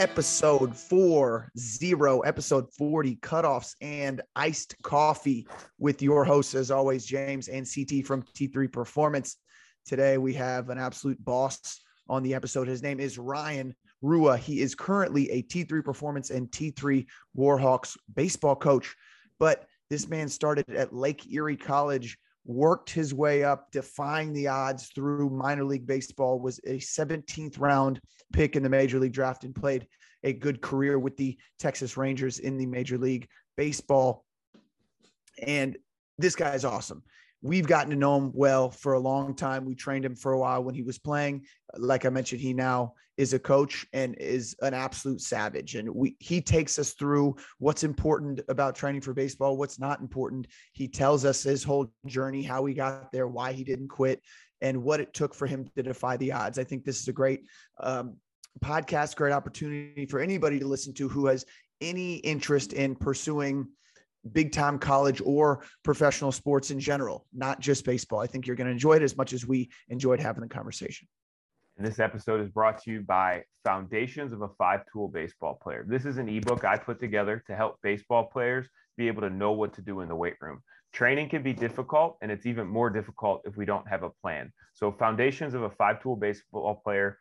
episode four zero, episode 40 cutoffs and iced coffee with your hosts, as always, James and CT from T3 Performance. Today we have an absolute boss on the episode. His name is Ryan Rua. He is currently a T3 Performance and T3 Warhawks baseball coach, but this man started at Lake Erie College worked his way up, defying the odds through minor league baseball, was a 17th round pick in the major league draft and played a good career with the Texas Rangers in the major league baseball. And this guy is awesome we've gotten to know him well for a long time. We trained him for a while when he was playing. Like I mentioned, he now is a coach and is an absolute savage. And we he takes us through what's important about training for baseball, what's not important. He tells us his whole journey, how he got there, why he didn't quit, and what it took for him to defy the odds. I think this is a great um, podcast, great opportunity for anybody to listen to who has any interest in pursuing big time college or professional sports in general, not just baseball. I think you're going to enjoy it as much as we enjoyed having the conversation. And this episode is brought to you by Foundations of a Five Tool Baseball Player. This is an ebook I put together to help baseball players be able to know what to do in the weight room. Training can be difficult, and it's even more difficult if we don't have a plan. So, Foundations of a Five Tool Baseball Player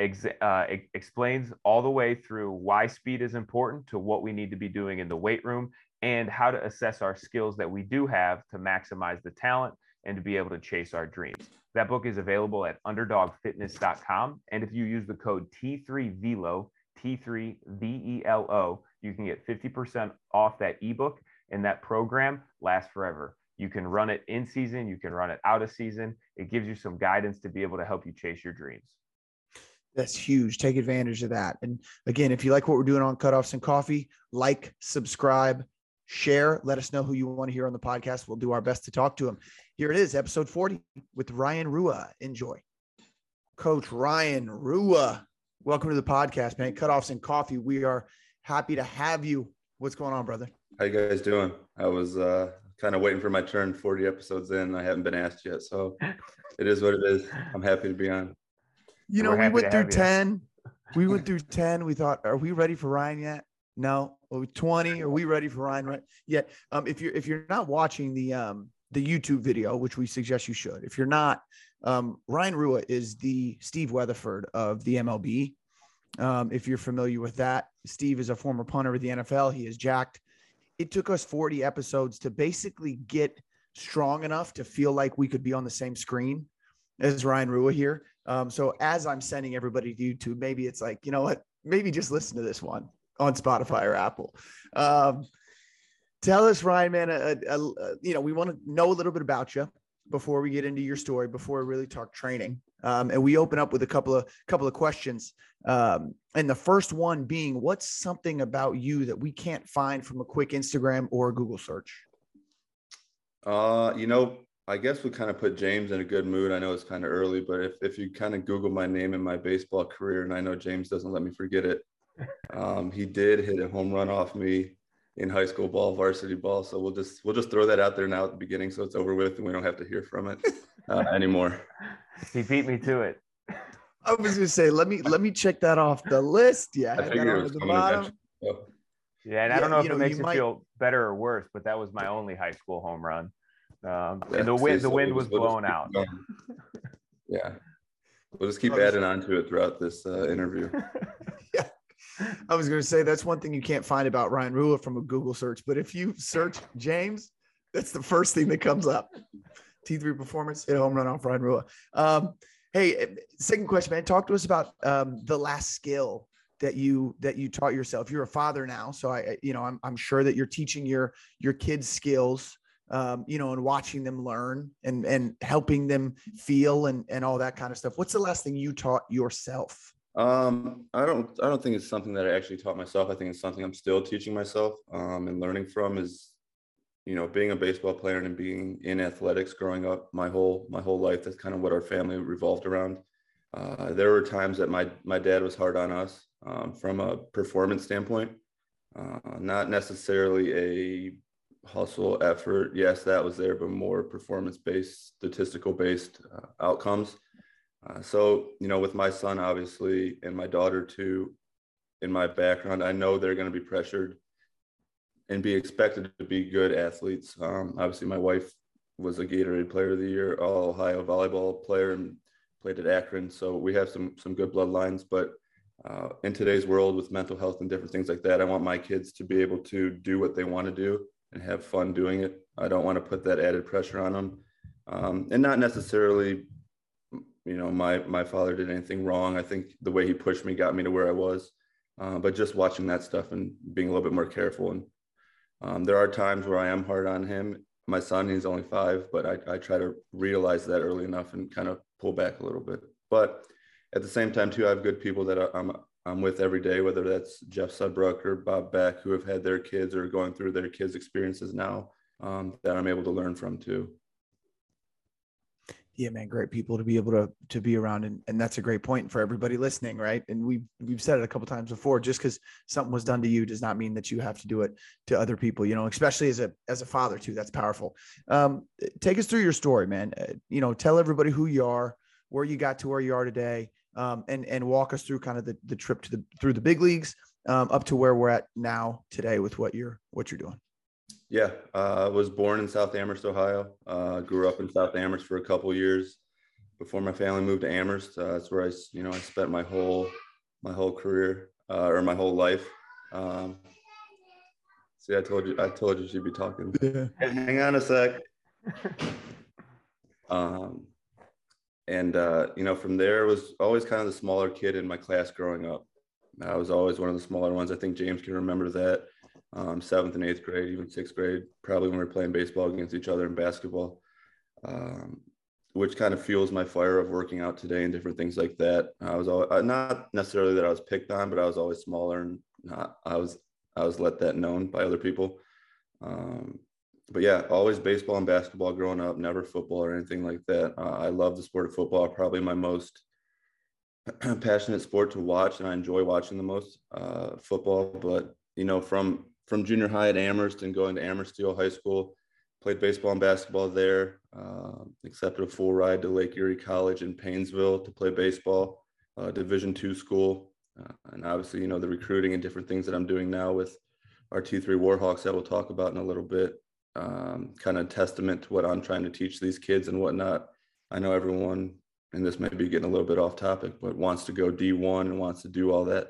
ex- uh, explains all the way through why speed is important to what we need to be doing in the weight room and how to assess our skills that we do have to maximize the talent and to be able to chase our dreams. That book is available at underdogfitness.com. And if you use the code T3VELO, T3VELO, you can get 50% off that ebook. And that program lasts forever. You can run it in season, you can run it out of season. It gives you some guidance to be able to help you chase your dreams. That's huge. Take advantage of that. And again, if you like what we're doing on Cutoffs and Coffee, like, subscribe, share. Let us know who you want to hear on the podcast. We'll do our best to talk to him. Here it is, episode 40 with Ryan Rua. Enjoy. Coach Ryan Rua, welcome to the podcast, man. Cutoffs and coffee. We are happy to have you. What's going on, brother? How you guys doing? I was uh, kind of waiting for my turn 40 episodes in. I haven't been asked yet. So it is what it is. I'm happy to be on. You know, we went through 10. We went through 10. We thought, are we ready for Ryan yet? No, 20. Are we ready for Ryan? Right? Yeah. Um, if you're if you're not watching the um the YouTube video, which we suggest you should, if you're not, um, Ryan Rua is the Steve Weatherford of the MLB. Um, if you're familiar with that, Steve is a former punter of the NFL. He is jacked. It took us 40 episodes to basically get strong enough to feel like we could be on the same screen as Ryan Rua here. Um, so as I'm sending everybody to YouTube, maybe it's like, you know what? Maybe just listen to this one on Spotify or Apple. Um, tell us, Ryan, man, a, a, a, you know, we want to know a little bit about you before we get into your story, before we really talk training. Um, and we open up with a couple of couple of questions. Um, and the first one being, what's something about you that we can't find from a quick Instagram or Google search? Uh, you know, I guess we kind of put James in a good mood. I know it's kind of early, but if, if you kind of Google my name and my baseball career, and I know James doesn't let me forget it, um, he did hit a home run off me in high school ball, varsity ball. So we'll just we'll just throw that out there now at the beginning, so it's over with, and we don't have to hear from it uh, anymore. He beat me to it. I was gonna say, let me let me check that off the list. Yeah, I figured it was the bottom. Yeah, and I don't know if you it makes you might... feel better or worse, but that was my only high school home run. Um, yeah, and the wind, the wind was, was blown out. yeah, we'll just keep adding on to it throughout this uh, interview. I was going to say that's one thing you can't find about Ryan Rua from a Google search, but if you search James, that's the first thing that comes up. T3 performance, hit home run off Ryan Rua. Um, hey, eh, second question, man. Talk to us about um, the last skill that you that you taught yourself. You're a father now, so I, you know, I'm I'm sure that you're teaching your your kids skills, um, you know, and watching them learn and and helping them feel and and all that kind of stuff. What's the last thing you taught yourself? Um, I don't I don't think it's something that I actually taught myself. I think it's something I'm still teaching myself um, and learning from is, you know, being a baseball player and being in athletics growing up my whole my whole life. That's kind of what our family revolved around. Uh, there were times that my my dad was hard on us um, from a performance standpoint, uh, not necessarily a hustle effort. Yes, that was there, but more performance based, statistical based uh, outcomes. Uh, so, you know, with my son, obviously, and my daughter too, in my background, I know they're going to be pressured and be expected to be good athletes. Um, obviously, my wife was a Gatorade Player of the Year, All Ohio volleyball player, and played at Akron. So we have some some good bloodlines. But uh, in today's world, with mental health and different things like that, I want my kids to be able to do what they want to do and have fun doing it. I don't want to put that added pressure on them, um, and not necessarily. You know, my my father did anything wrong. I think the way he pushed me got me to where I was. Uh, but just watching that stuff and being a little bit more careful and um, there are times where I am hard on him. My son, he's only five, but I, I try to realize that early enough and kind of pull back a little bit. But at the same time, too, I have good people that I'm I'm with every day, whether that's Jeff Sudbrook or Bob Beck, who have had their kids or going through their kids' experiences now, um, that I'm able to learn from too yeah man great people to be able to to be around and, and that's a great point for everybody listening right? And we've we've said it a couple times before just because something was done to you does not mean that you have to do it to other people you know especially as a as a father too that's powerful. Um take us through your story man. Uh, you know tell everybody who you are where you got to where you are today um and and walk us through kind of the, the trip to the through the big leagues um, up to where we're at now today with what you're what you're doing yeah, uh, I was born in South Amherst, Ohio. Uh, grew up in South Amherst for a couple years before my family moved to Amherst. Uh, that's where I, you know, I spent my whole my whole career uh, or my whole life. Um, see, I told you, I told you she'd be talking. Yeah. Hang on a sec. um, and uh, you know, from there was always kind of the smaller kid in my class growing up. I was always one of the smaller ones. I think James can remember that um, seventh and eighth grade, even sixth grade, probably when we were playing baseball against each other in basketball, um, which kind of fuels my fire of working out today and different things like that. I was always, uh, not necessarily that I was picked on, but I was always smaller and not, I was I was let that known by other people. Um, but yeah, always baseball and basketball growing up, never football or anything like that. Uh, I love the sport of football, probably my most passionate sport to watch, and I enjoy watching the most uh, football. But you know, from from junior high at Amherst and going to Amherst Steele High School. Played baseball and basketball there. Uh, accepted a full ride to Lake Erie College in Painesville to play baseball, uh, Division two school, uh, and obviously you know the recruiting and different things that I'm doing now with our T3 Warhawks that we'll talk about in a little bit. Um, kind of testament to what I'm trying to teach these kids and whatnot. I know everyone, and this may be getting a little bit off topic, but wants to go D1 and wants to do all that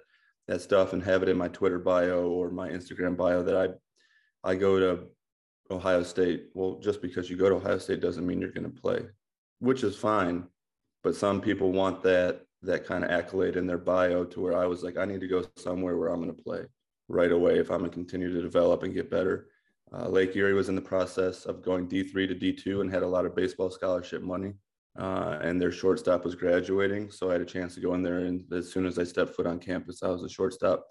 that stuff and have it in my Twitter bio or my Instagram bio that I I go to Ohio State. Well, just because you go to Ohio State doesn't mean you're going to play, which is fine. But some people want that that kind of accolade in their bio to where I was like, I need to go somewhere where I'm going to play right away if I'm going to continue to develop and get better. Uh, Lake Erie was in the process of going D3 to D2 and had a lot of baseball scholarship money uh, and their shortstop was graduating. So I had a chance to go in there. And as soon as I stepped foot on campus, I was a shortstop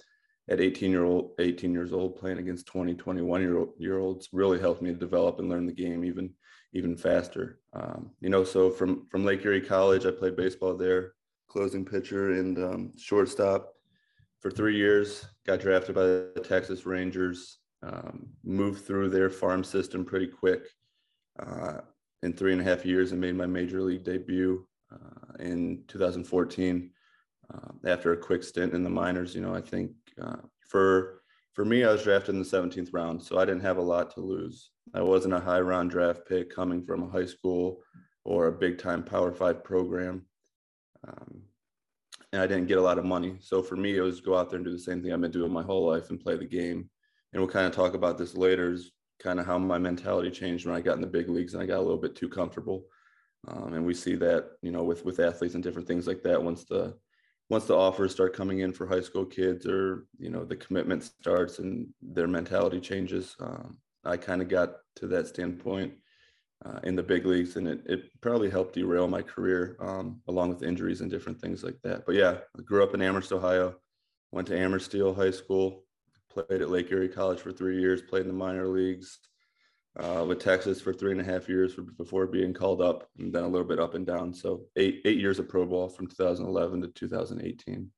at 18 year old, 18 years old, playing against 20, 21 year, old, year olds really helped me develop and learn the game even, even faster. Um, you know, so from, from Lake Erie College, I played baseball there, closing pitcher and um, shortstop for three years, got drafted by the Texas Rangers, um, moved through their farm system pretty quick. Uh, in three and a half years and made my major league debut uh, in 2014 uh, after a quick stint in the minors. You know, I think uh, for for me, I was drafted in the 17th round, so I didn't have a lot to lose. I wasn't a high round draft pick coming from a high school or a big time Power Five program. Um, and I didn't get a lot of money. So for me, it was go out there and do the same thing I've been doing my whole life and play the game. And we'll kind of talk about this later. Is kind of how my mentality changed when I got in the big leagues and I got a little bit too comfortable. Um, and we see that, you know, with with athletes and different things like that. Once the once the offers start coming in for high school kids, or you know, the commitment starts and their mentality changes. Um, I kind of got to that standpoint uh, in the big leagues, and it it probably helped derail my career, um, along with injuries and different things like that. But yeah, I grew up in Amherst, Ohio. Went to Amherst Steele High School, played at Lake Erie College for three years, played in the minor leagues uh, with Texas for three and a half years before being called up, and then a little bit up and down. So eight eight years of pro ball from 2011 to 2018.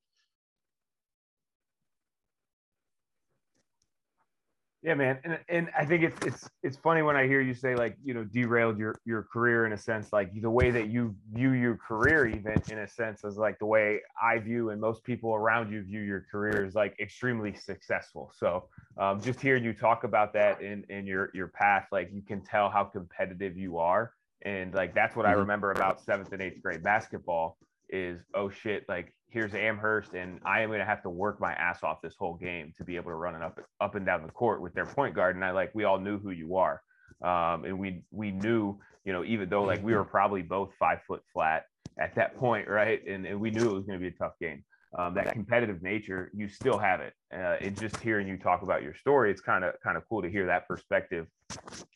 Yeah, man, and and I think it's it's it's funny when I hear you say like you know derailed your your career in a sense like the way that you view your career even in a sense is like the way I view and most people around you view your career is like extremely successful. So um, just hearing you talk about that in in your your path, like you can tell how competitive you are, and like that's what mm-hmm. I remember about seventh and eighth grade basketball is oh shit like here's Amherst, and I am going to have to work my ass off this whole game to be able to run it up up and down the court with their point guard. And I like we all knew who you are, um, and we we knew you know even though like we were probably both five foot flat at that point, right? And and we knew it was going to be a tough game. Um, that competitive nature, you still have it. Uh, it's just hearing you talk about your story. It's kind of kind of cool to hear that perspective,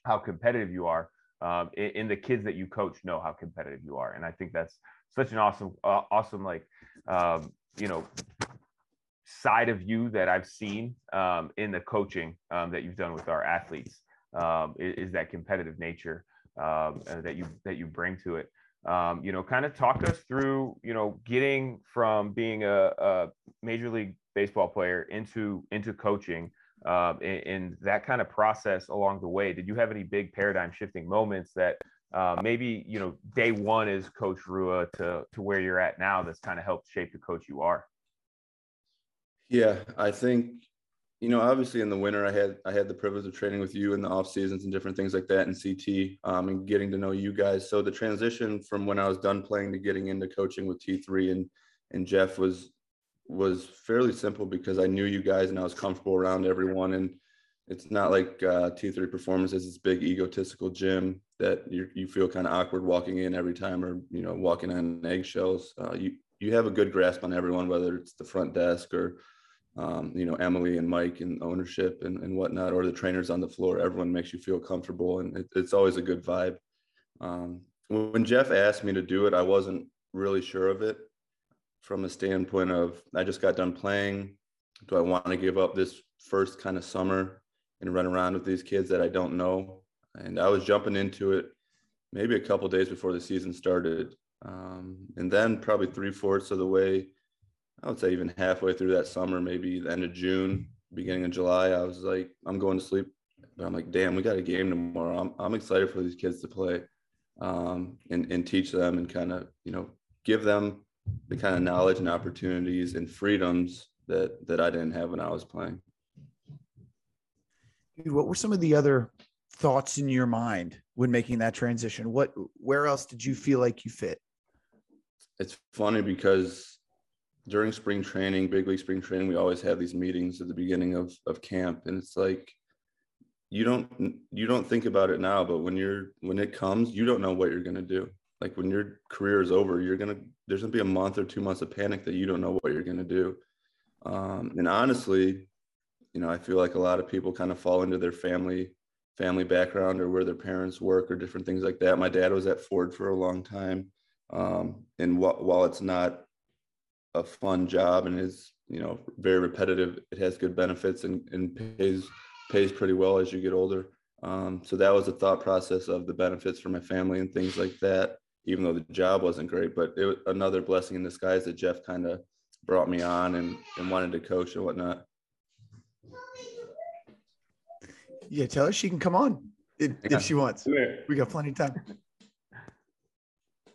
how competitive you are. Um, and, the kids that you coach know how competitive you are, and I think that's such an awesome, uh, awesome like um, you know side of you that I've seen um, in the coaching um, that you've done with our athletes um, is, is, that competitive nature um, that you that you bring to it. Um, you know, kind of talk us through you know getting from being a, a major league baseball player into into coaching. In, in, that kind of process along the way, did you have any big paradigm shifting moments that uh, maybe you know day one is coach rua to to where you're at now that's kind of helped shape the coach you are. Yeah i think you know obviously in the winter i had i had the privilege of training with you in the off seasons and different things like that in ct um, and getting to know you guys. So the transition from when i was done playing to getting into coaching with t3 and and jeff was was fairly simple because i knew you guys and i was comfortable around everyone. And it's not like uh, T3 Performance is this big egotistical gym that you you feel kind of awkward walking in every time or you know walking on eggshells. Uh, you you have a good grasp on everyone, whether it's the front desk or um, you know Emily and Mike and ownership and, and whatnot, or the trainers on the floor. Everyone makes you feel comfortable, and it, it's always a good vibe. Um, when Jeff asked me to do it, I wasn't really sure of it from a standpoint of I just got done playing. Do I want to give up this first kind of summer and run around with these kids that I don't know. And I was jumping into it maybe a couple days before the season started. Um, and then probably three fourths of the way, I would say even halfway through that summer, maybe the end of June, beginning of July, I was like, I'm going to sleep. But I'm like, damn, we got a game tomorrow. I'm, I'm excited for these kids to play um, and, and teach them and kind of, you know, give them the kind of knowledge and opportunities and freedoms that that I didn't have when I was playing Dude, what were some of the other thoughts in your mind when making that transition? What, where else did you feel like you fit? It's funny because during spring training, big league spring training, we always have these meetings at the beginning of, of camp. And it's like, you don't, you don't think about it now, but when you're, when it comes, you don't know what you're going to do. Like when your career is over, you're to, there's going to be a month or two months of panic that you don't know what you're going to do. Um, and honestly, you know, I feel like a lot of people kind of fall into their family family background or where their parents work or different things like that. My dad was at Ford for a long time, um, and wh- while it's not a fun job and is you know very repetitive, it has good benefits and, and pays pays pretty well as you get older. Um, so that was a thought process of the benefits for my family and things like that. Even though the job wasn't great, but it was another blessing in disguise that Jeff kind of brought me on and, and wanted to coach and whatnot. Yeah, tell her she can come on if, yeah. if she wants. We got plenty of time.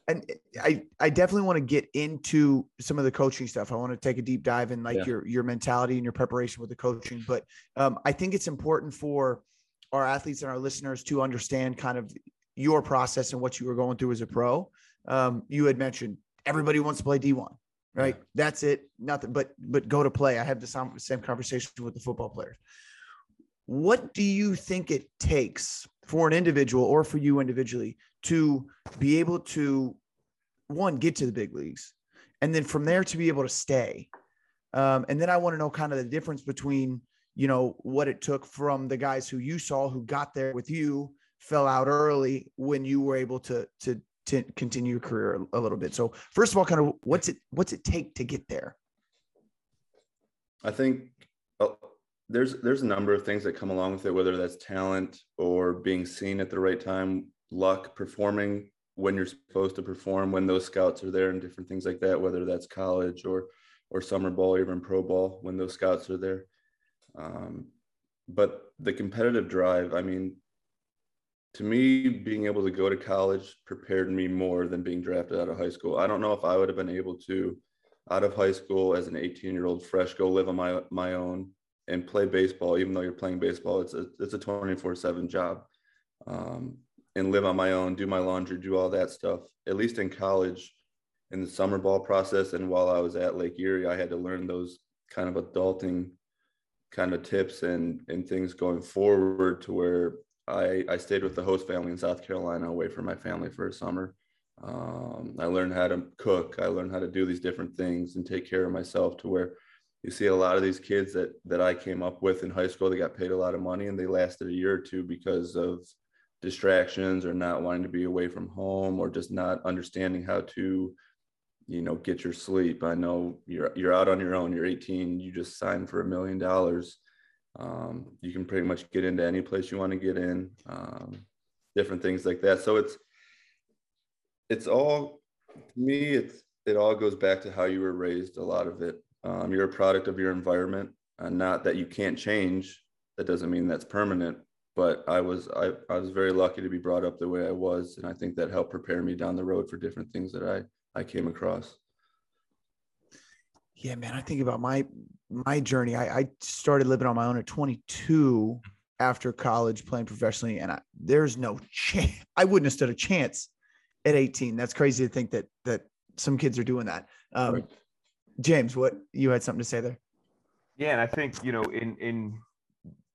And I, I definitely want to get into some of the coaching stuff. I want to take a deep dive in like yeah. your your mentality and your preparation with the coaching. But um, I think it's important for our athletes and our listeners to understand kind of your process and what you were going through as a pro. Um, you had mentioned everybody wants to play D1, right? Yeah. That's it. Nothing but but go to play. I have the same, same conversation with the football players. What do you think it takes for an individual or for you individually to be able to one get to the big leagues and then from there to be able to stay? Um, and then I want to know kind of the difference between you know what it took from the guys who you saw who got there with you fell out early when you were able to to to continue your career a little bit. So first of all, kind of what's it what's it take to get there? I think there's there's a number of things that come along with it, whether that's talent or being seen at the right time, luck, performing when you're supposed to perform, when those scouts are there, and different things like that. Whether that's college or or summer ball or even pro ball, when those scouts are there. Um, but the competitive drive, I mean, to me, being able to go to college prepared me more than being drafted out of high school. I don't know if I would have been able to, out of high school as an 18 year old fresh, go live on my my own and play baseball. Even though you're playing baseball, it's a it's a 24 seven job, um, and live on my own, do my laundry, do all that stuff. At least in college, in the summer ball process, and while I was at Lake Erie, I had to learn those kind of adulting kind of tips and and things going forward to where I, I stayed with the host family in South Carolina away from my family for a summer. Um, I learned how to cook. I learned how to do these different things and take care of myself to where you see a lot of these kids that that I came up with in high school. They got paid a lot of money and they lasted a year or two because of distractions or not wanting to be away from home or just not understanding how to you know get your sleep i know you're you're out on your own you're 18 you just signed for a million dollars um, you can pretty much get into any place you want to get in, um, different things like that. So it's it's all to me. It's it all goes back to how you were raised. A lot of it. Um, you're a product of your environment, and not that you can't change. That doesn't mean that's permanent. But I was I, I was very lucky to be brought up the way I was, and I think that helped prepare me down the road for different things that I I came across. Yeah, man. I think about my my journey. I, I started living on my own at 22 after college, playing professionally, and I, there's no chance. I wouldn't have stood a chance at 18. That's crazy to think that that some kids are doing that. Um, right. James, what you had something to say there? Yeah, and I think you know in in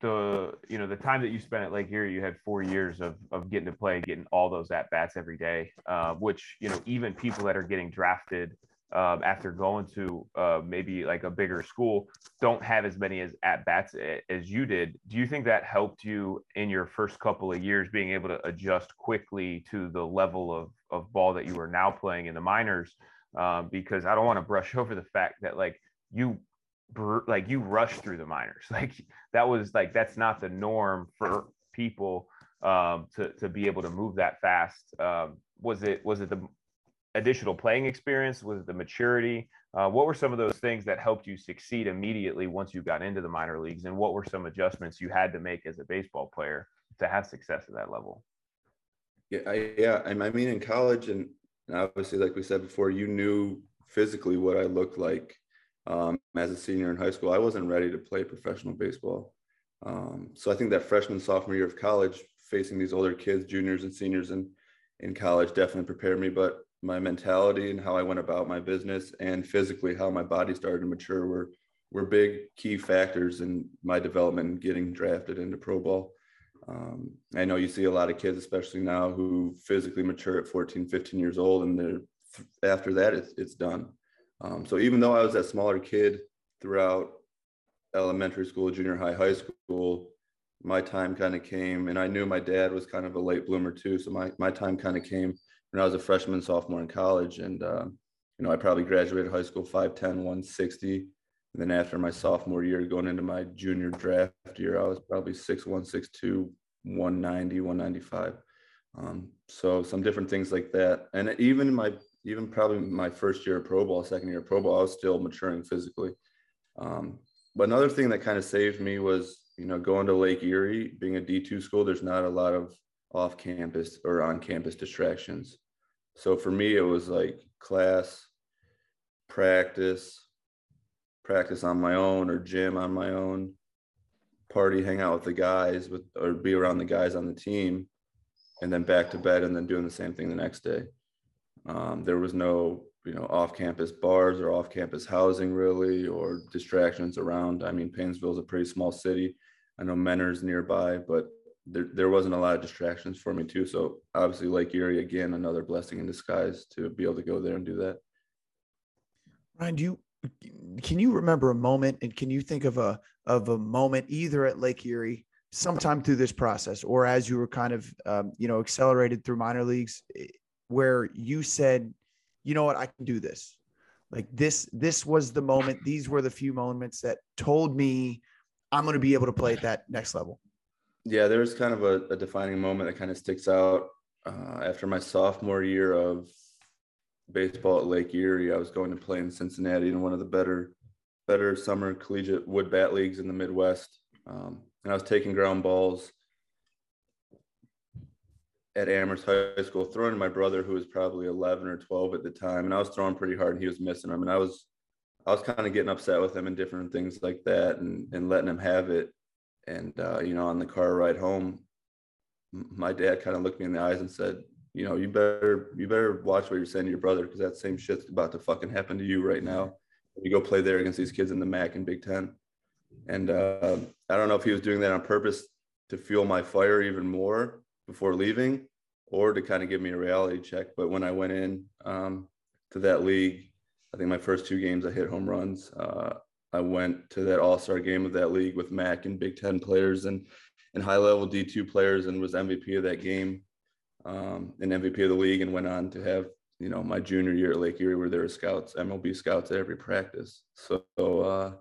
the you know the time that you spent at Lake Erie, you had four years of of getting to play, getting all those at bats every day, uh, which you know even people that are getting drafted um, after going to uh, maybe like a bigger school don't have as many as at bats as you did. Do you think that helped you in your first couple of years being able to adjust quickly to the level of, of ball that you are now playing in the minors? Um, because I don't want to brush over the fact that like you like you rushed through the minors like that was like that's not the norm for people um, to to be able to move that fast. Um, was it was it the additional playing experience? Was it the maturity? Uh, what were some of those things that helped you succeed immediately once you got into the minor leagues? And what were some adjustments you had to make as a baseball player to have success at that level? Yeah, I, yeah. I mean, in college, and obviously, like we said before, you knew physically what I looked like um, as a senior in high school. I wasn't ready to play professional baseball. Um, so I think that freshman, sophomore year of college, facing these older kids, juniors and seniors in, in college definitely prepared me. But my mentality and how I went about my business and physically how my body started to mature were were big key factors in my development and getting drafted into pro ball. Um, I know you see a lot of kids, especially now, who physically mature at 14, 15 years old, and they're after that it's it's done. Um, so even though I was that smaller kid throughout elementary school, junior high, high school, my time kind of came, and I knew my dad was kind of a late bloomer too. So my my time kind of came when I was a freshman, sophomore in college. And, uh, you know, I probably graduated high school 5'10, 160. And then after my sophomore year, going into my junior draft year, I was probably 6'1, 6'2, 190, 195. Um, so some different things like that. And even my, even probably my first year of pro ball, second year of pro ball, I was still maturing physically. Um, but another thing that kind of saved me was, you know, going to Lake Erie, being a D2 school, there's not a lot of off campus or on campus distractions. So for me, it was like class, practice, practice on my own or gym on my own, party, hang out with the guys with or be around the guys on the team, and then back to bed and then doing the same thing the next day. Um, there was no you know off-campus bars or off-campus housing really or distractions around. I mean, Painesville is a pretty small city. I know Mentor's nearby, but there, there wasn't a lot of distractions for me too. So obviously Lake Erie, again, another blessing in disguise to be able to go there and do that. Ryan, do you, can you remember a moment and can you think of a, of a moment either at Lake Erie sometime through this process or as you were kind of, um, you know, accelerated through minor leagues eh, where you said, you know what, I can do this. Like this, this was the moment. These were the few moments that told me I'm going to be able to play at that next level yeah, there was kind of a, a defining moment that kind of sticks out uh, after my sophomore year of baseball at Lake Erie. I was going to play in Cincinnati in one of the better, better summer collegiate wood bat leagues in the Midwest. Um, and I was taking ground balls at Amherst High School, throwing to my brother who was probably 11 or 12 at the time, and I was throwing pretty hard, and he was missing them, and I was I was kind of getting upset with him and different things like that, and and letting him have it, and uh, you know, on the car ride home, my dad kind of looked me in the eyes and said, you know, you better you better watch what you're saying to your brother because that same shit's about to fucking happen to you right now. You go play there against these kids in the MAC and Big Ten, and uh, I don't know if he was doing that on purpose to fuel my fire even more before leaving, or to kind of give me a reality check. But when I went in um, to that league, I think my first two games I hit home runs. Uh, I went to that All Star game of that league with MAC and Big Ten players and and high level D2 players, and was MVP of that game um, and MVP of the league, and went on to have you know my junior year at Lake Erie where there were scouts, MLB scouts at every practice. So uh,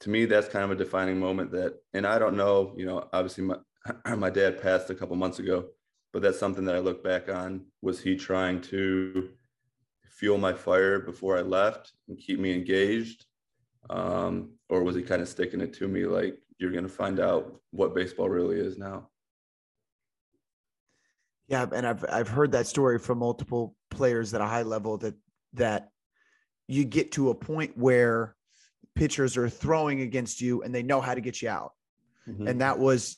to me, that's kind of a defining moment that, and I don't know, you know, obviously my my dad passed a couple months ago, but that's something that I look back on. Was he trying to fuel my fire before I left and keep me engaged? Um, or was he kind of sticking it to me like you're going to find out what baseball really is now? Yeah, and I've I've heard that story from multiple players at a high level that that you get to a point where pitchers are throwing against you and they know how to get you out. Mm-hmm. And that was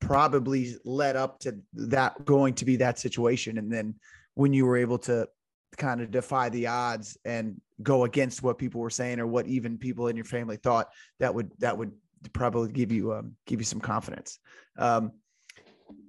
probably led up to that going to be that situation. And then when you were able to kind of defy the odds and go against what people were saying or what even people in your family thought, that would that would probably give you um, give you some confidence. Um,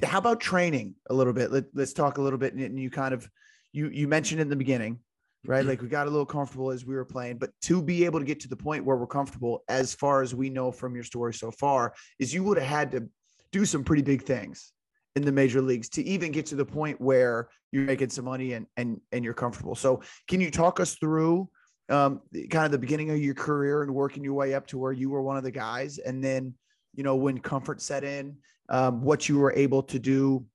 how about training a little bit? Let, us talk a little bit. And you kind of you you mentioned in the beginning, right? Like we got a little comfortable as we were playing, but to be able to get to the point where we're comfortable, as far as we know from your story so far, is you would have had to do some pretty big things in the major leagues to even get to the point where you're making some money and and and you're comfortable. So can you talk us through um, kind of the beginning of your career and working your way up to where you were one of the guys, and then you know when comfort set in, um, what you were able to do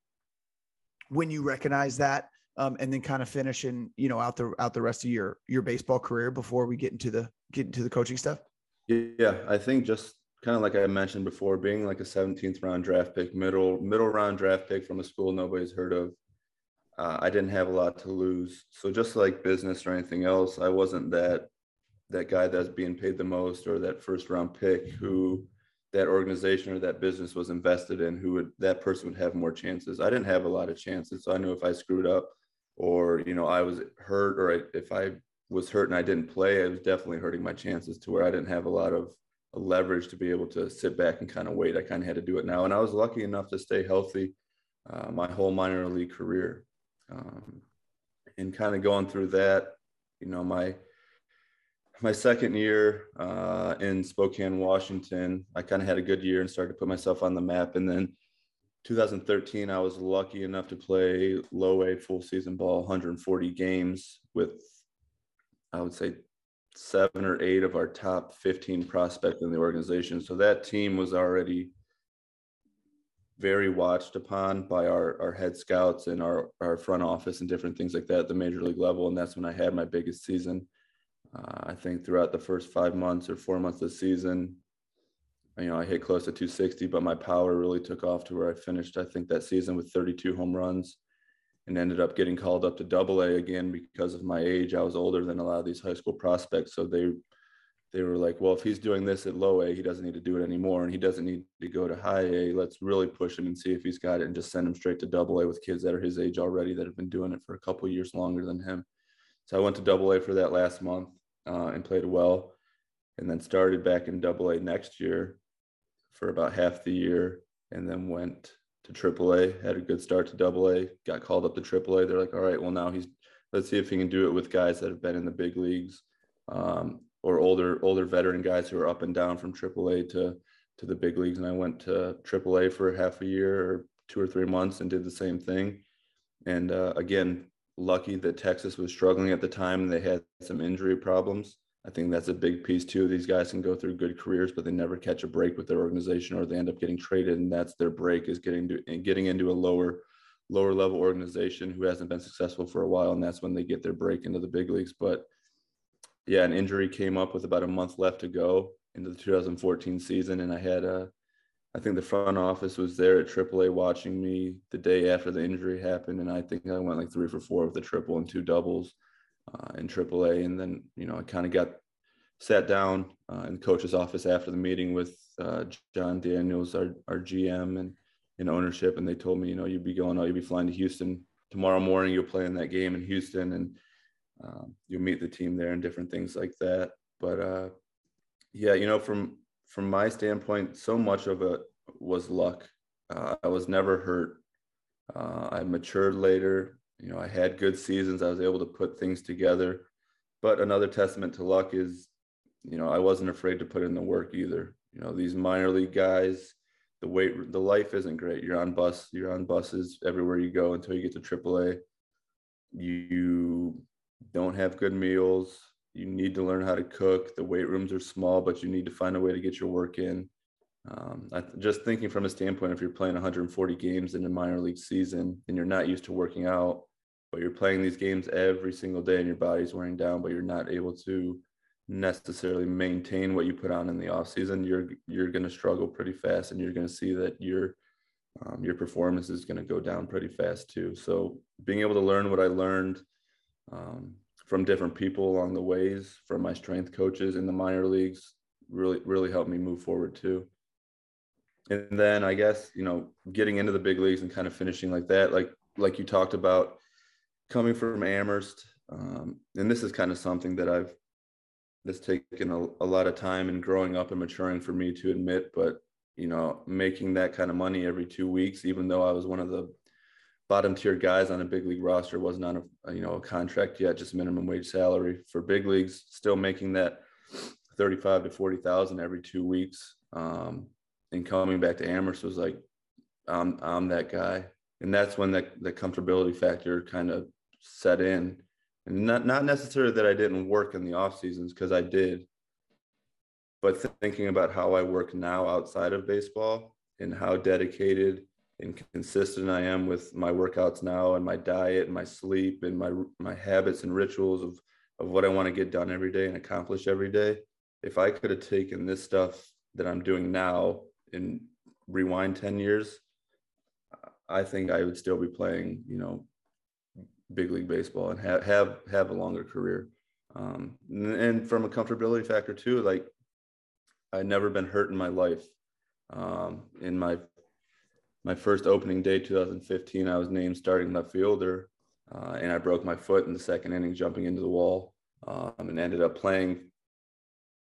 when you recognize that, um, and then kind of finishing you know out the out the rest of your your baseball career before we get into the get into the coaching stuff. Yeah, I think just kind of like I mentioned before, being like a 17th round draft pick, middle middle round draft pick from a school nobody's heard of. Uh, I didn't have a lot to lose. So just like business or anything else, I wasn't that that guy that's being paid the most or that first round pick who that organization or that business was invested in who would that person would have more chances. I didn't have a lot of chances. So I knew if I screwed up or you know I was hurt or if I was hurt and I didn't play, I was definitely hurting my chances to where I didn't have a lot of leverage to be able to sit back and kind of wait. I kind of had to do it now, and I was lucky enough to stay healthy uh, my whole minor league career, um, and kind of going through that. You know, my my second year uh, in Spokane, Washington, I kind of had a good year and started to put myself on the map, and then 2013, I was lucky enough to play low A full season ball, 140 games with, I would say, seven or eight of our top 15 prospects in the organization. So that team was already very watched upon by our, our head scouts and our, our front office and different things like that at the major league level. And that's when I had my biggest season. Uh, I think throughout the first five months or four months of the season, you know, I hit close to 260, but my power really took off to where I finished, I think, that season with 32 home runs and ended up getting called up to double A again because of my age. I was older than a lot of these high school prospects. So they they were like, well, if he's doing this at low A, he doesn't need to do it anymore. And he doesn't need to go to high A. Let's really push him and see if he's got it and just send him straight to double A with kids that are his age already that have been doing it for a couple years longer than him. So I went to double A for that last month uh, and played well. And then started back in double A next year for about half the year and then went to Triple A. had a good start to Double A, got called up to Triple A. They're like, all right, well now he's let's see if he can do it with guys that have been in the big leagues um, or older older veteran guys who are up and down from AAA to to the big leagues. And I went to Triple A for half a year or two or three months and did the same thing. And uh, again, lucky that Texas was struggling at the time. They had some injury problems. I think that's a big piece too. These guys can go through good careers, but they never catch a break with their organization, or they end up getting traded, and that's their break is getting to getting into a lower, lower level organization who hasn't been successful for a while, and that's when they get their break into the big leagues. But yeah, an injury came up with about a month left to go into the 2014 season, and I had a I think the front office was there at AAA watching me the day after the injury happened, and I think I went like three for four with a triple and two doubles uh, in AAA. And then you know I kind of got sat down uh, in the coach's office after the meeting with uh, Jon Daniels, our our GM, and in ownership, and they told me, you know, you'd be going out, you'd be flying to Houston tomorrow morning. You'll play in that game in Houston, and um, you'll meet the team there and different things like that. But uh, yeah, you know, from from my standpoint, so much of it was luck. Uh, I was never hurt. Uh, I matured later. You know, I had good seasons. I was able to put things together. But another testament to luck is, you know, I wasn't afraid to put in the work either. You know, these minor league guys, the weight, the life isn't great. You're on bus, you're on buses everywhere you go until you get to AAA. You don't have good meals. You need to learn how to cook. The weight rooms are small, but you need to find a way to get your work in. Um, I, just thinking from a standpoint, if you're playing 140 games in a minor league season and you're not used to working out, but you're playing these games every single day and your body's wearing down, but you're not able to necessarily maintain what you put on in the off season, you're you're going to struggle pretty fast, and you're going to see that your um, your performance is going to go down pretty fast too. So being able to learn what I learned um, from different people along the ways, from my strength coaches in the minor leagues, really really helped me move forward too. And then I guess you know getting into the big leagues and kind of finishing like that, like like you talked about, coming from Amherst, um, and this is kind of something that I've that's taken a, a lot of time and growing up and maturing for me to admit, but you know, making that kind of money every two weeks, even though I was one of the bottom tier guys on a big league roster, wasn't on a you know a contract yet, just minimum wage salary for big leagues, still making that 35 to 40,000 every two weeks. Um, and coming back to Amherst was like, I'm, I'm that guy. And that's when that the comfortability factor kind of set in. And not, not necessarily that I didn't work in the off seasons because I did, but thinking about how I work now outside of baseball and how dedicated and consistent I am with my workouts now and my diet and my sleep and my my habits and rituals of of what I want to get done every day and accomplish every day. If I could have taken this stuff that I'm doing now and rewind 10 years, I think I would still be playing, you know, big league baseball and have have have a longer career. Um, and from a comfortability factor too, like I'd never been hurt in my life. Um, in my my first opening day, 2015, I was named starting left fielder, uh, and I broke my foot in the second inning, jumping into the wall, um, and ended up playing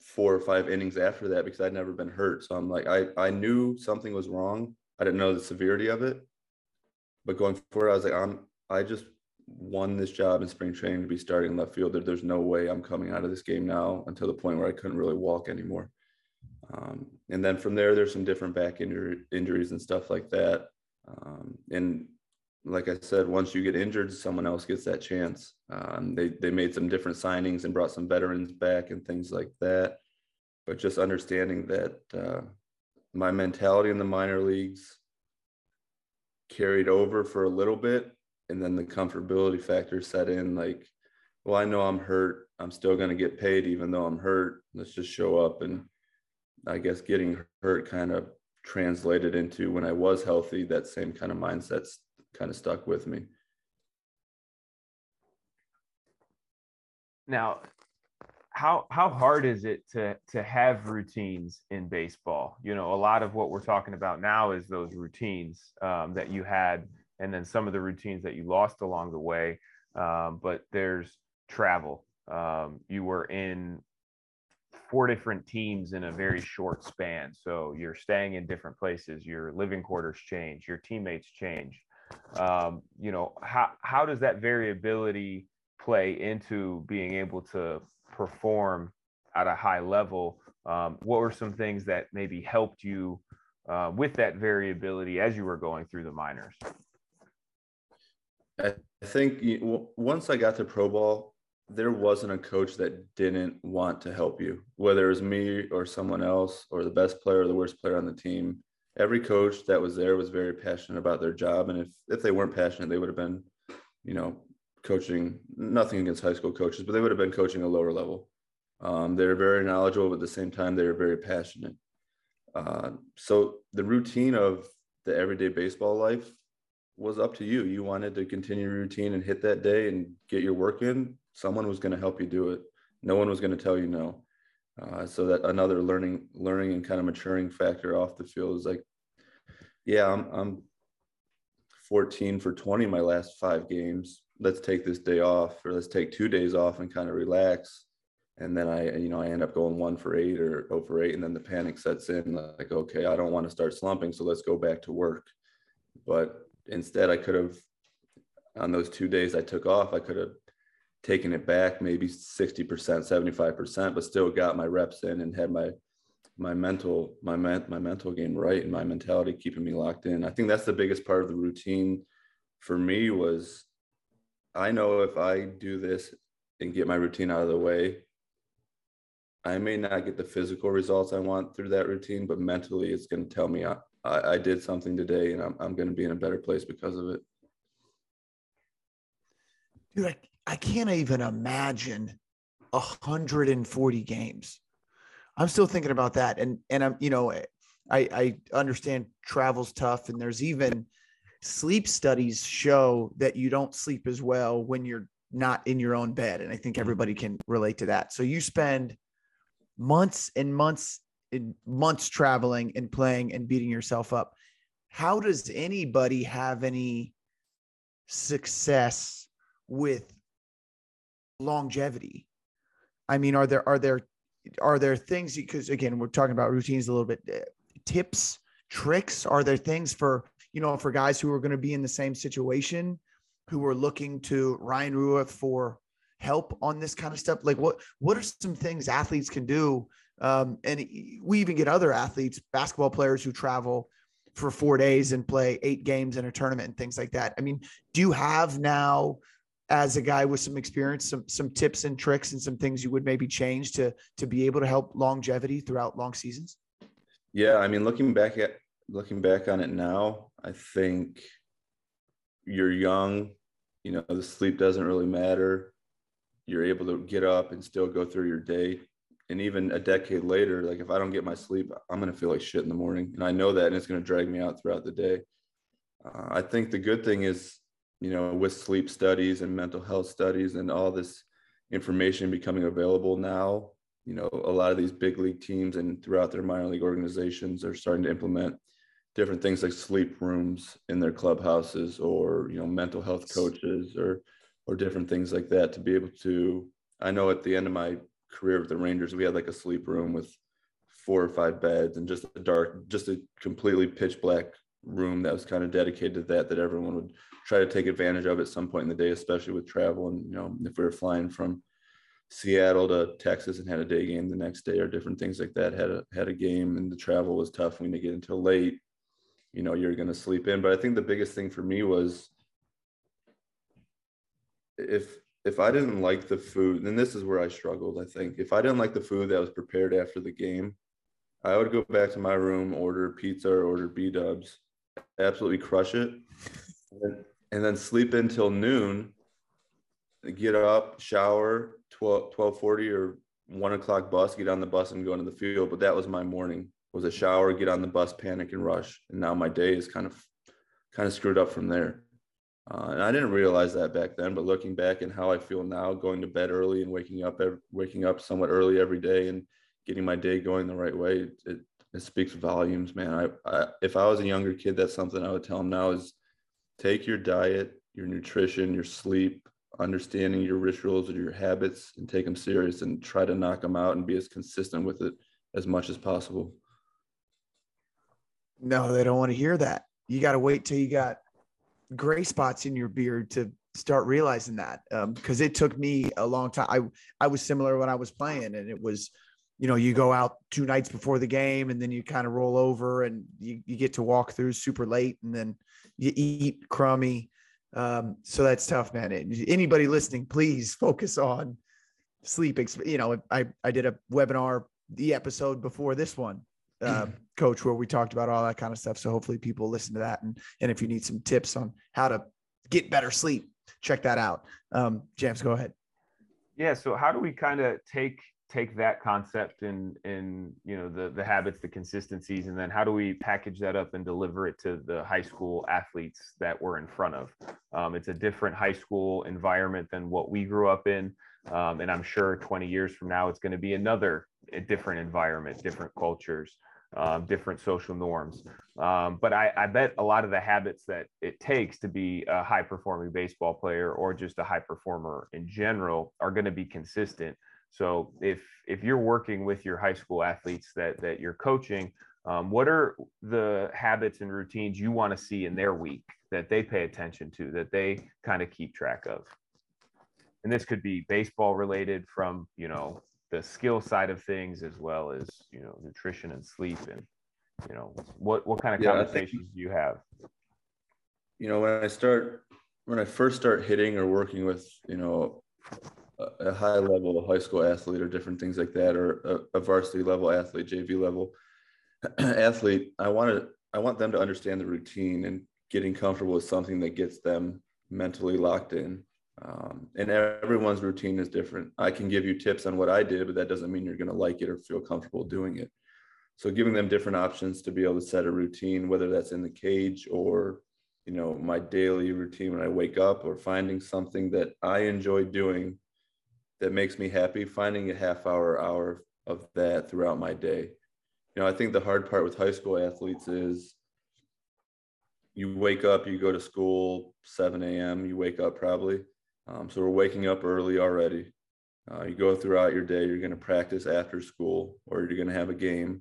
four or five innings after that because I'd never been hurt. So I'm like, I I knew something was wrong. I didn't know the severity of it, but going forward, I was like, I'm I just won this job in spring training to be starting left fielder. There's no way I'm coming out of this game now until the point where I couldn't really walk anymore. Um, and then from there, there's some different back injury, injuries and stuff like that. Um, and like I said, once you get injured, someone else gets that chance. Um, they they made some different signings and brought some veterans back and things like that. But just understanding that uh, my mentality in the minor leagues carried over for a little bit, and then the comfortability factor set in. Like, well, I know I'm hurt. I'm still going to get paid even though I'm hurt. Let's just show up and I guess getting hurt kind of translated into when I was healthy, that same kind of mindset's kind of stuck with me. Now, how how hard is it to to have routines in baseball? You know, a lot of what we're talking about now is those routines um, that you had, and then some of the routines that you lost along the way. Um, but there's travel. Um, you were in four different teams in a very short span. So you're staying in different places, your living quarters change, your teammates change. Um, you know, how how does that variability play into being able to perform at a high level? Um, what were some things that maybe helped you uh, with that variability as you were going through the minors? I think once I got to pro ball, there wasn't a coach that didn't want to help you, whether it was me or someone else or the best player or the worst player on the team. Every coach that was there was very passionate about their job. And if, if they weren't passionate, they would have been, you know, coaching, nothing against high school coaches, but they would have been coaching a lower level. Um, they're very knowledgeable, but at the same time, they're very passionate. Uh, so the routine of the everyday baseball life was up to you. You wanted to continue your routine and hit that day and get your work in. Someone was going to help you do it. No one was going to tell you no. Uh, so that another learning, learning and kind of maturing factor off the field is like, yeah, I'm, I'm 14 for 20 my last five games. Let's take this day off, or let's take two days off and kind of relax. And then I, you know, I end up going one for eight or over eight, and then the panic sets in. Like, okay, I don't want to start slumping, so let's go back to work. But instead, I could have, on those two days I took off, I could have taken it back maybe 60%, 75%, but still got my reps in and had my my mental my my mental game right and my mentality keeping me locked in. I think that's the biggest part of the routine for me was I know if I do this and get my routine out of the way, I may not get the physical results I want through that routine, but mentally it's going to tell me uh, I, I, did something today and I'm, I'm going to be in a better place because of it. Dude, I, I can't even imagine 140 games. I'm still thinking about that. And, and I'm, you know, I, I understand travel's tough and there's even sleep studies show that you don't sleep as well when you're not in your own bed. And I think everybody can relate to that. So you spend months and months months traveling and playing and beating yourself up. How does anybody have any success with longevity? I mean, are there are there are there things because again we're talking about routines a little bit uh, tips tricks are there things for you know for guys who are going to be in the same situation who are looking to Ryan Rua for help on this kind of stuff like what what are some things athletes can do um, and we even get other athletes basketball players who travel for four days and play eight games in a tournament and things like that i mean do you have now as a guy with some experience, some some tips and tricks and some things you would maybe change to to be able to help longevity throughout long seasons? Yeah, I mean, looking back at looking back on it now, I think you're young. You know, the sleep doesn't really matter. You're able to get up and still go through your day. And even a decade later, like if I don't get my sleep, I'm going to feel like shit in the morning. And I know that, and it's going to drag me out throughout the day. Uh, I think the good thing is you know, with sleep studies and mental health studies and all this information becoming available now, you know, a lot of these big league teams and throughout their minor league organizations are starting to implement different things like sleep rooms in their clubhouses or, you know, mental health coaches or or different things like that to be able to I know at the end of my career with the Rangers, we had like a sleep room with four or five beds and just a dark, just a completely pitch black room that was kind of dedicated to that, that everyone would try to take advantage of at some point in the day, especially with travel. And, you know, if we were flying from Seattle to Texas and had a day game the next day or different things like that, had a, had a game and the travel was tough when you get until late, you know, you're going to sleep in. But I think the biggest thing for me was if, if I didn't like the food, and this is where I struggled, I think. If I didn't like the food that was prepared after the game, I would go back to my room, order pizza or order B dubs, absolutely crush it, and, and then sleep until noon, get up, shower, 12, 1240 or one o'clock bus, get on the bus and go into the field. But that was my morning was a shower, get on the bus, panic and rush. And now my day is kind of, kind of screwed up from there. Uh, and I didn't realize that back then, but looking back and how I feel now, going to bed early and waking up, waking up somewhat early every day and getting my day going the right way, it, it speaks volumes, man. I, I, if I was a younger kid, that's something I would tell them now is take your diet, your nutrition, your sleep, understanding your rituals or your habits and take them serious and try to knock them out and be as consistent with it as much as possible. No, they don't want to hear that. You got to wait till you got gray spots in your beard to start realizing that. Because um, it took me a long time. I I was similar when I was playing, and it was, you know, you go out two nights before the game, and then you kind of roll over, and you, you get to walk through super late, and then you eat crummy. Um, so that's tough, man. Anybody listening, please focus on sleep. You know, I, I did a webinar, the episode before this one, uh, coach, where we talked about all that kind of stuff. So hopefully people listen to that. And, and if you need some tips on how to get better sleep, check that out. Um, James, go ahead. Yeah. So how do we kind of take take that concept and and you know the the habits the consistencies and then how do we package that up and deliver it to the high school athletes that we're in front of um, it's a different high school environment than what we grew up in um, and i'm sure 20 years from now it's going to be another different environment different cultures um, different social norms um, but I, I bet a lot of the habits that it takes to be a high performing baseball player or just a high performer in general are going to be consistent so if if you're working with your high school athletes that that you're coaching, um, what are the habits and routines you want to see in their week that they pay attention to, that they kind of keep track of? And this could be baseball related from you know the skill side of things as well as you know nutrition and sleep and you know what what kind of yeah, conversations think, do you have? You know when I start when I first start hitting or working with you know a high level high school athlete or different things like that, or a, a varsity level athlete, JV level athlete, I want to I want them to understand the routine and getting comfortable with something that gets them mentally locked in. Um, and everyone's routine is different. I can give you tips on what I did, but that doesn't mean you're going to like it or feel comfortable doing it. So giving them different options to be able to set a routine, whether that's in the cage or you know my daily routine when I wake up, or finding something that I enjoy doing that makes me happy, finding a half hour, hour of that throughout my day. You know, I think the hard part with high school athletes is you wake up, you go to school 7 a.m., you wake up probably. Um, so we're waking up early already. Uh, you go throughout your day, you're going to practice after school or you're going to have a game.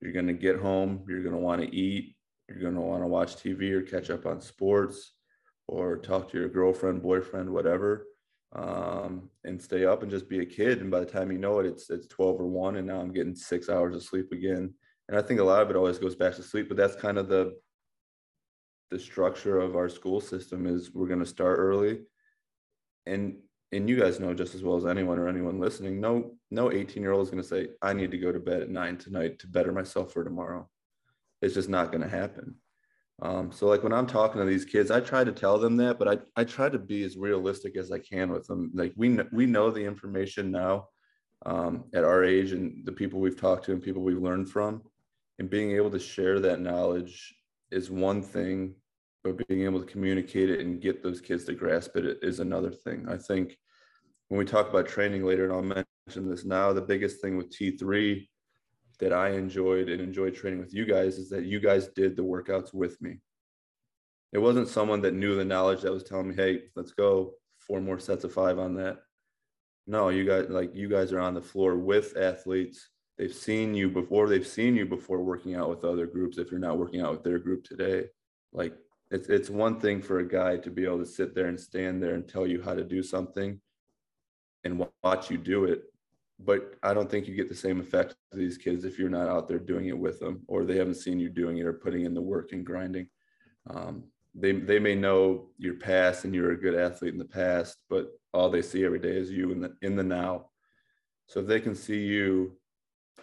You're going to get home, you're going to want to eat, you're going to want to watch TV or catch up on sports or talk to your girlfriend, boyfriend, whatever um, and stay up and just be a kid. And by the time you know it, it's it's 12 or one, and now I'm getting six hours of sleep again. And I think a lot of it always goes back to sleep, but that's kind of the the structure of our school system is we're going to start early and and you guys know just as well as anyone or anyone listening no no 18 year old is going to say i need to go to bed at nine tonight to better myself for tomorrow it's just not going to happen um, so like when I'm talking to these kids, I try to tell them that, but I, I try to be as realistic as I can with them. Like we, we know the information now um, at our age and the people we've talked to and people we've learned from and being able to share that knowledge is one thing, but being able to communicate it and get those kids to grasp it is another thing. I think when we talk about training later, and I'll mention this now, the biggest thing with T3 that I enjoyed and enjoyed training with you guys is that you guys did the workouts with me. It wasn't someone that knew the knowledge that was telling me, "Hey, let's go four more sets of 5 on that." No, you guys like you guys are on the floor with athletes. They've seen you before, they've seen you before working out with other groups if you're not working out with their group today. Like it's it's one thing for a guy to be able to sit there and stand there and tell you how to do something and watch you do it but I don't think you get the same effect of these kids if you're not out there doing it with them, or they haven't seen you doing it or putting in the work and grinding. Um, they they may know your past and you're a good athlete in the past, but all they see every day is you in the in the now. So if they can see you,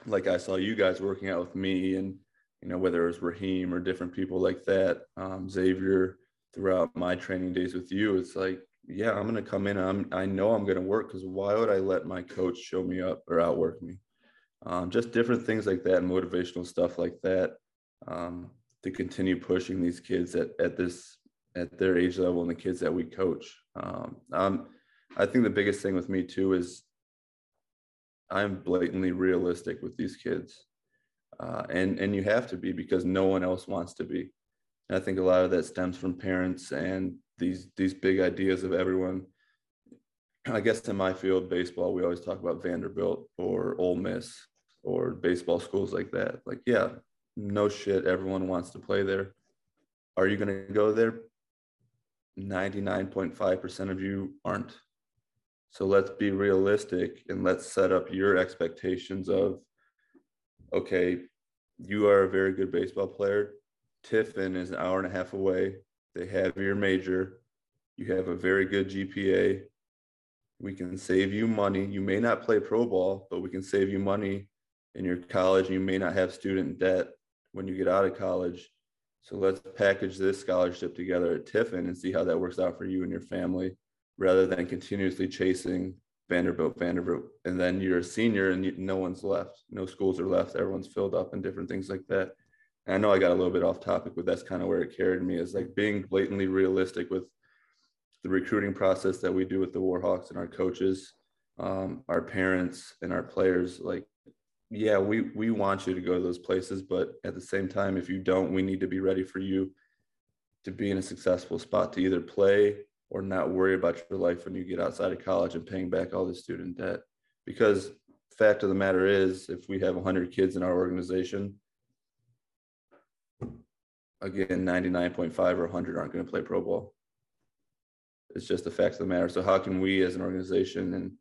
like I saw you guys working out with me, and you know whether it was Raheem or different people like that, um, Xavier throughout my training days with you, it's like yeah, I'm going to come in. I'm, I know I'm going to work because why would I let my coach show me up or outwork me? Um, just different things like that, motivational stuff like that, um, to continue pushing these kids at, at this at their age level and the kids that we coach. Um, I think the biggest thing with me too is I'm blatantly realistic with these kids, uh, and and you have to be because no one else wants to be. And I think a lot of that stems from parents and these these big ideas of everyone. I guess in my field, baseball, we always talk about Vanderbilt or Ole Miss or baseball schools like that. Like, yeah, no shit, everyone wants to play there. Are you going to go there? 99.5% of you aren't. So let's be realistic and let's set up your expectations of okay, you are a very good baseball player. Tiffin is an hour and a half away. They have your major. You have a very good GPA. We can save you money. You may not play pro ball, but we can save you money in your college. You may not have student debt when you get out of college. So let's package this scholarship together at Tiffin and see how that works out for you and your family rather than continuously chasing Vanderbilt, Vanderbilt, and then you're a senior and you, no one's left. No schools are left. Everyone's filled up and different things like that. And I know I got a little bit off topic, but that's kind of where it carried me is like being blatantly realistic with the recruiting process that we do with the Warhawks and our coaches, um, our parents and our players. Like, yeah, we we want you to go to those places, but at the same time, if you don't, we need to be ready for you to be in a successful spot to either play or not worry about your life when you get outside of college and paying back all the student debt. Because fact of the matter is, if we have 100 kids in our organization, again, 99.5 or 100 aren't going to play pro ball. It's just the fact of the matter. So how can we as an organization and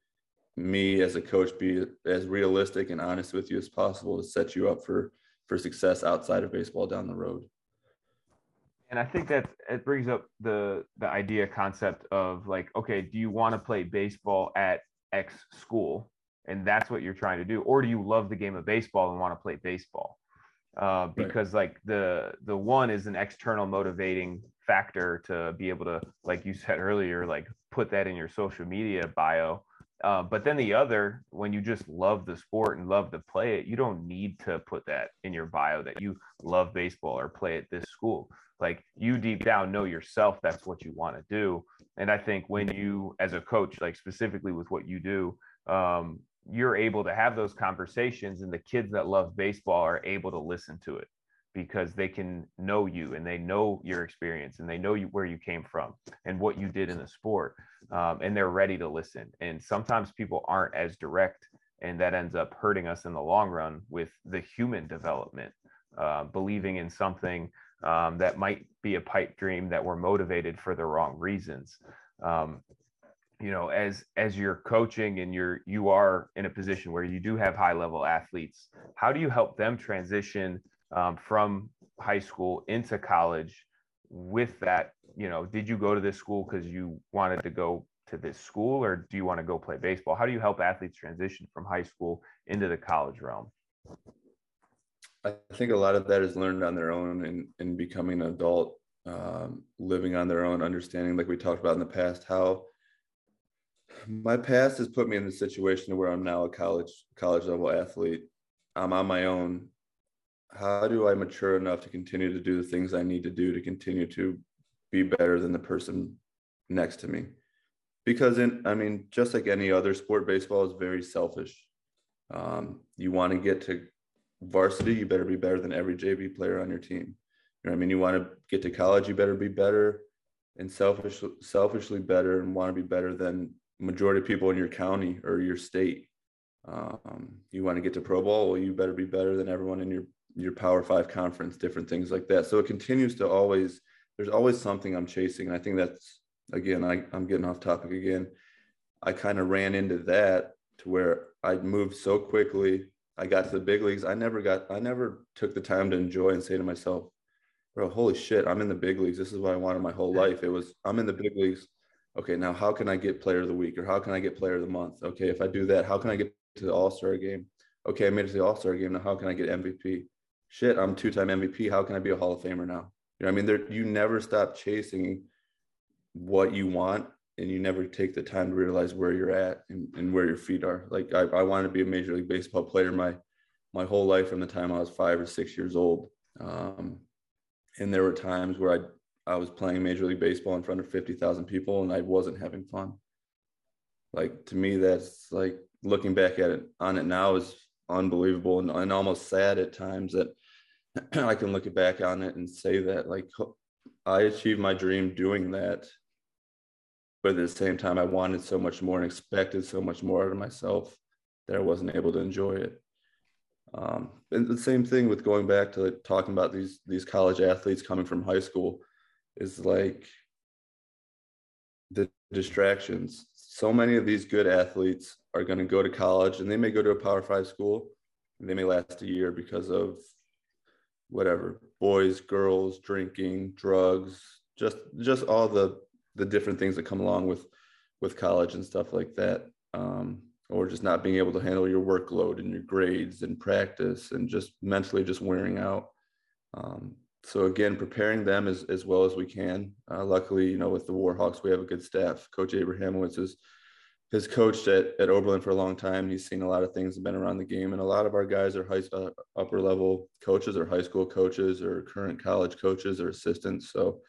me as a coach be as realistic and honest with you as possible to set you up for for success outside of baseball down the road? And I think that it brings up the the idea concept of like, okay, do you want to play baseball at X school, and that's what you're trying to do, or do you love the game of baseball and want to play baseball? Uh, because right. like the the one is an external motivating factor to be able to, like you said earlier, like put that in your social media bio. Uh, but then the other, when you just love the sport and love to play it, you don't need to put that in your bio that you love baseball or play at this school like you deep down know yourself that's what you want to do. And i think when you as a coach like specifically with what you do um, you're able to have those conversations and the kids that love baseball are able to listen to it because they can know you and they know your experience and they know you where you came from and what you did in the sport um, and they're ready to listen. And sometimes people aren't as direct and that ends up hurting us in the long run with the human development uh, believing in something um, that might be a pipe dream that we're motivated for the wrong reasons. Um, you know, as as you're coaching and you're you are in a position where you do have high level athletes, how do you help them transition um, from high school into college with that? You know, did you go to this school because you wanted to go to this school, or do you want to go play baseball? How do you help athletes transition from high school into the college realm? I think a lot of that is learned on their own and, and becoming an adult, um, living on their own, understanding, like we talked about in the past, how my past has put me in the situation where I'm now a college college level athlete. I'm on my own. How do I mature enough to continue to do the things I need to do to continue to be better than the person next to me? Because in I mean, just like any other sport, baseball is very selfish. Um, you want to get to varsity, you better be better than every JV player on your team. You know I mean? You want to get to college, you better be better and selfish, selfishly better and want to be better than majority of people in your county or your state. Um, you want to get to pro Bowl, well, you better be better than everyone in your your power five conference, different things like that. So it continues to always, there's always something I'm chasing. And I think that's again, I, I'm getting off topic again. I kind of ran into that to where I moved so quickly I got to the big leagues, I never got, I never took the time to enjoy and say to myself, bro, holy shit, I'm in the big leagues. This is what I wanted my whole life. It was, I'm in the big leagues. Okay, now how can I get player of the week or how can I get player of the month? Okay, if I do that, how can I get to the All Star game? Okay, I made it to the All Star game. Now how can I get MVP? Shit, I'm two time MVP. How can I be a Hall of Famer now? You know, I mean, there you never stop chasing what you want and you never take the time to realize where you're at and, and where your feet are. Like I, I wanted to be a major league baseball player my my whole life from the time I was five or six years old. Um, and there were times where I I was playing major league baseball in front of fifty thousand people and I wasn't having fun. Like to me, that's like looking back at it on it now is unbelievable and, and almost sad at times that I can look back on it and say that like I achieved my dream doing that but at the same time, I wanted so much more and expected so much more out of myself that I wasn't able to enjoy it. Um, and the same thing with going back to like, talking about these these college athletes coming from high school is like the distractions. So many of these good athletes are going to go to college and they may go to a Power Five school and they may last a year because of whatever boys, girls, drinking, drugs, just just all the the different things that come along with with college and stuff like that um, or just not being able to handle your workload and your grades and practice and just mentally just wearing out um, so again preparing them as, as well as we can uh, luckily you know with the warhawks we have a good staff coach abrahamowitz is has coached at, at Oberlin for a long time. He's seen a lot of things and been around the game. And a lot of our guys are high, uh, upper level coaches or high school coaches or current college coaches or assistants. So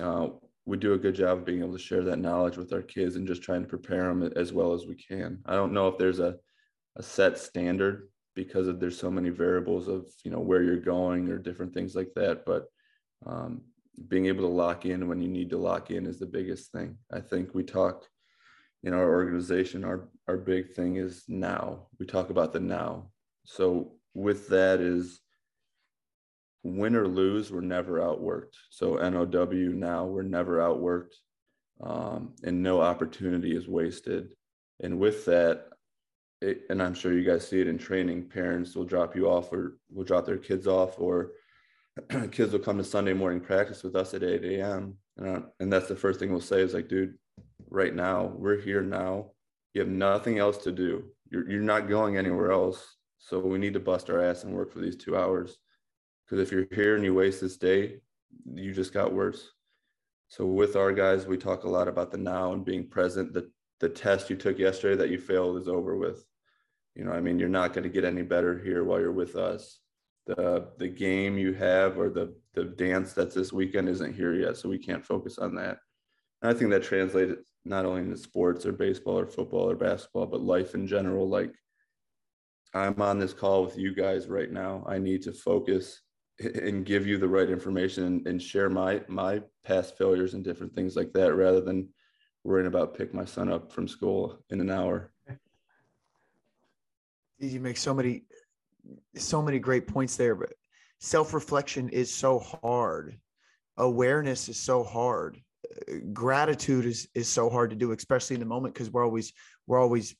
uh, we do a good job of being able to share that knowledge with our kids and just trying to prepare them as well as we can. I don't know if there's a, a set standard because of, there's so many variables of, you know, where you're going or different things like that. But um, being able to lock in when you need to lock in is the biggest thing. I think we talk in our organization, our, our big thing is now. We talk about the now. So with that is win or lose, we're never outworked. So NOW now, we're never outworked, um, and no opportunity is wasted. And with that, it, and I'm sure you guys see it in training, parents will drop you off or will drop their kids off, or kids will come to Sunday morning practice with us at 8 a.m. And, and that's the first thing we'll say is like, dude, right now, we're here now. You have nothing else to do. You're, you're not going anywhere else. So we need to bust our ass and work for these two hours because if you're here and you waste this day, you just got worse. So with our guys, we talk a lot about the now and being present. The the test you took yesterday that you failed is over with. You know, I mean, you're not going to get any better here while you're with us. The the game you have or the the dance that's this weekend isn't here yet, so we can't focus on that. And I think that translated not only into sports or baseball or football or basketball, but life in general. Like I'm on this call with you guys right now. I need to focus and give you the right information and, share my my past failures and different things like that rather than worrying about pick my son up from school in an hour. You make so many so many great points there but self-reflection is so hard. Awareness is so hard. Gratitude is is so hard to do especially in the moment because we're always we're always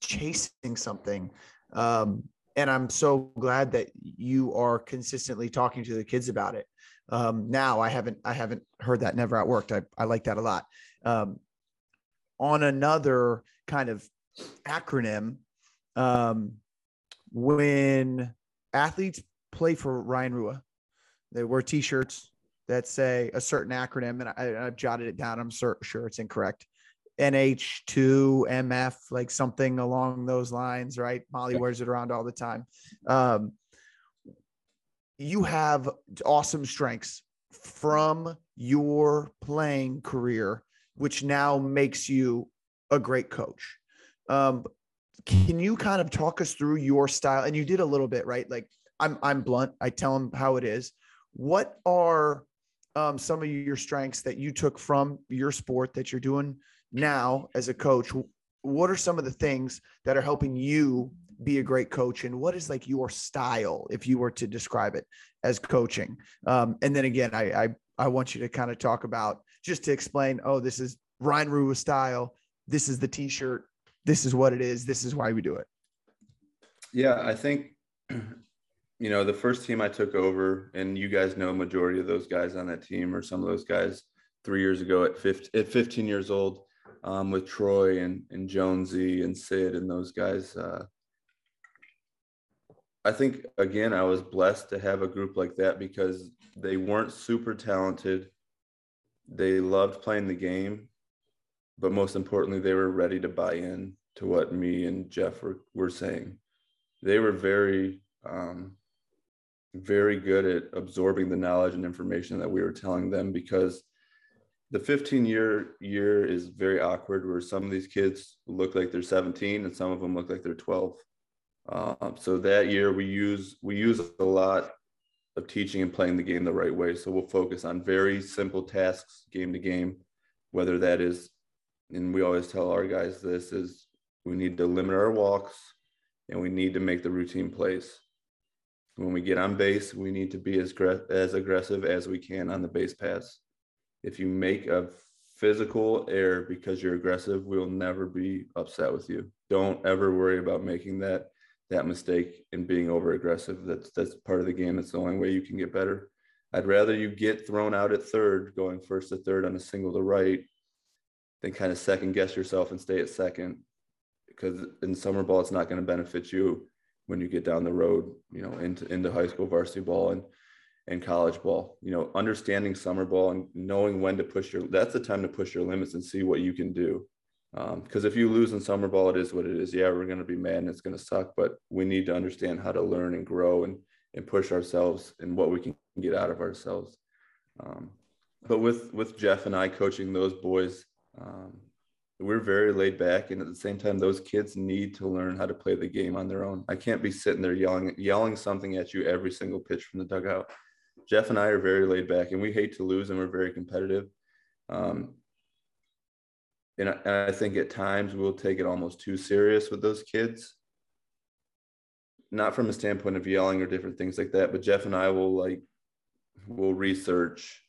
chasing something. Um and I'm so glad that you are consistently talking to the kids about it. Um, now I haven't I haven't heard that never outworked. I, I like that a lot. Um, on another kind of acronym, um, when athletes play for Ryan Rua, they wear T-shirts that say a certain acronym, and I, have jotted it down. I'm sure, sure it's incorrect. NH2MF, like something along those lines, right? Molly wears it around all the time. Um, you have awesome strengths from your playing career, which now makes you a great coach. Um, can you kind of talk us through your style? And you did a little bit, right? Like I'm, I'm blunt. I tell them how it is. What are um, some of your strengths that you took from your sport that you're doing now as a coach what are some of the things that are helping you be a great coach? And what is like your style if you were to describe it as coaching? Um, and then again I, I i want you to kind of talk about just to explain oh this is ryan rua style. This is the t-shirt. This is what it is. This is why we do it. Yeah i think you know the first team i took over and you guys know majority of those guys on that team or some of those guys three years ago at 15, at 15 years old um, with Troy and, and Jonesy and Sid and those guys. Uh, I think, again, I was blessed to have a group like that because they weren't super talented. They loved playing the game, but most importantly, they were ready to buy in to what me and Jeff were, were saying. They were very, um, very good at absorbing the knowledge and information that we were telling them because the 15 year year is very awkward where some of these kids look like they're 17 and some of them look like they're 12 um, so that year we use we use a lot of teaching and playing the game the right way. So we'll focus on very simple tasks game to game whether that is and we always tell our guys this is we need to limit our walks and we need to make the routine plays. When we get on base we need to be as, as aggressive as we can on the base pass if you make a physical error because you're aggressive, we'll never be upset with you. Don't ever worry about making that that mistake and being over aggressive. That's that's part of the game. It's the only way you can get better. I'd rather you get thrown out at third, going first to third on a single to right, than kind of second guess yourself and stay at second. Because in summer ball, it's not going to benefit you when you get down the road, you know, into into high school varsity ball. And and college ball. You know, understanding summer ball and knowing when to push your that's the time to push your limits and see what you can do. Because um, if you lose in summer ball, it is what it is. Yeah, we're going to be mad and it's going to suck, but we need to understand how to learn and grow and and push ourselves and what we can get out of ourselves. Um, but with with Jeff and I coaching those boys, um, we're very laid back, and at the same time, those kids need to learn how to play the game on their own. I can't be sitting there yelling yelling something at you every single pitch from the dugout. Jeff and I are very laid back, and we hate to lose, and we're very competitive. Um, and, I, and I think at times we'll take it almost too serious with those kids. Not from a standpoint of yelling or different things like that, but Jeff and I will like will research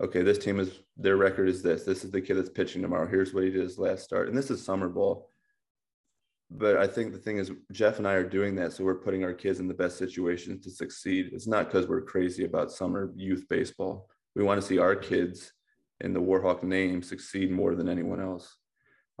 okay, this team is their record is this. This is the kid that's pitching tomorrow. Here's what he did his last start. And this is summer ball. But I think the thing is, Jeff and I are doing that. So we're putting our kids in the best situations to succeed. It's not because we're crazy about summer youth baseball. We want to see our kids in the Warhawk name succeed more than anyone else.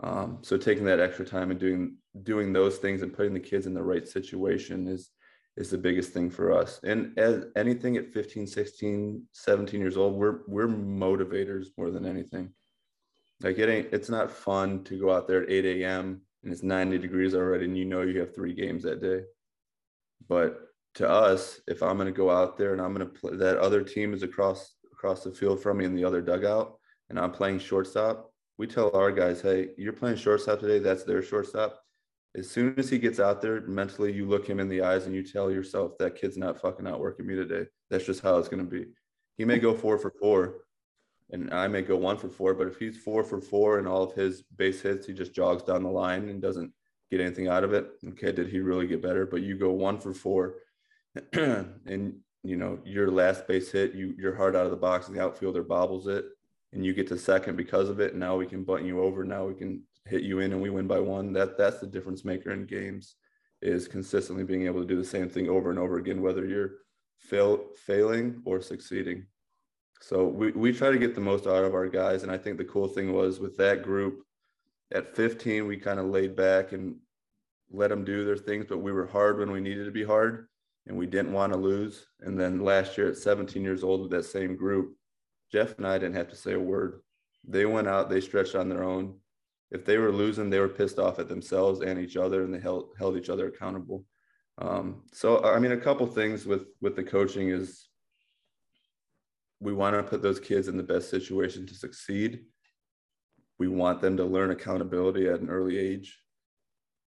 Um, so taking that extra time and doing doing those things and putting the kids in the right situation is is the biggest thing for us. And as anything at 15, 16, 17 years old, we're we're motivators more than anything. Like it ain't it's not fun to go out there at 8 a.m. and it's 90 degrees already and you know you have three games that day. But to us, if I'm gonna go out there and I'm gonna play that other team is across across the field from me in the other dugout and I'm playing shortstop, we tell our guys, hey, you're playing shortstop today, that's their shortstop. As soon as he gets out there mentally you look him in the eyes and you tell yourself that kid's not fucking outworking me today. That's just how it's going to be. He may go four for four and i may go one for four but if he's four for four and all of his base hits he just jogs down the line and doesn't get anything out of it okay did he really get better but you go one for four and you know your last base hit you you're hard out of the box and the outfielder bobbles it and you get to second because of it and now we can button you over now we can hit you in and we win by one. That that's the difference maker in games is consistently being able to do the same thing over and over again, whether you're fail, failing or succeeding. So we, we try to get the most out of our guys. And I think the cool thing was with that group at 15, we kind of laid back and let them do their things, but we were hard when we needed to be hard and we didn't want to lose. And then last year at 17 years old with that same group, Jeff and I didn't have to say a word. They went out, they stretched on their own if they were losing, they were pissed off at themselves and each other, and they held held each other accountable. Um, so, I mean, a couple things with with the coaching is we want to put those kids in the best situation to succeed. We want them to learn accountability at an early age,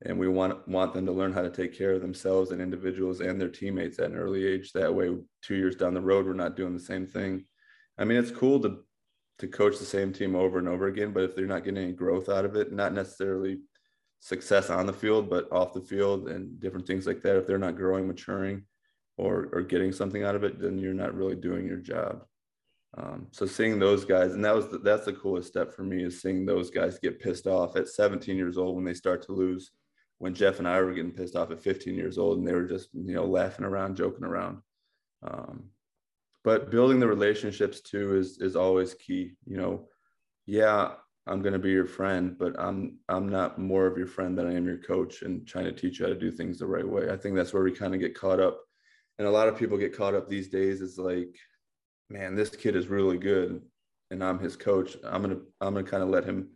and we want want them to learn how to take care of themselves and individuals and their teammates at an early age. That way, two years down the road, we're not doing the same thing. I mean, it's cool to to coach the same team over and over again. But if they're not getting any growth out of it, not necessarily success on the field, but off the field and different things like that, if they're not growing, maturing, or or getting something out of it, then you're not really doing your job. Um, so seeing those guys, and that was the, that's the coolest step for me is seeing those guys get pissed off at 17 years old when they start to lose. When Jeff and I were getting pissed off at 15 years old, and they were just you know laughing around, joking around. Um, but building the relationships too is is always key you know yeah i'm going to be your friend but i'm i'm not more of your friend than i am your coach and trying to teach you how to do things the right way i think that's where we kind of get caught up and a lot of people get caught up these days is like man this kid is really good and i'm his coach. I'm going to i'm going to kind of let him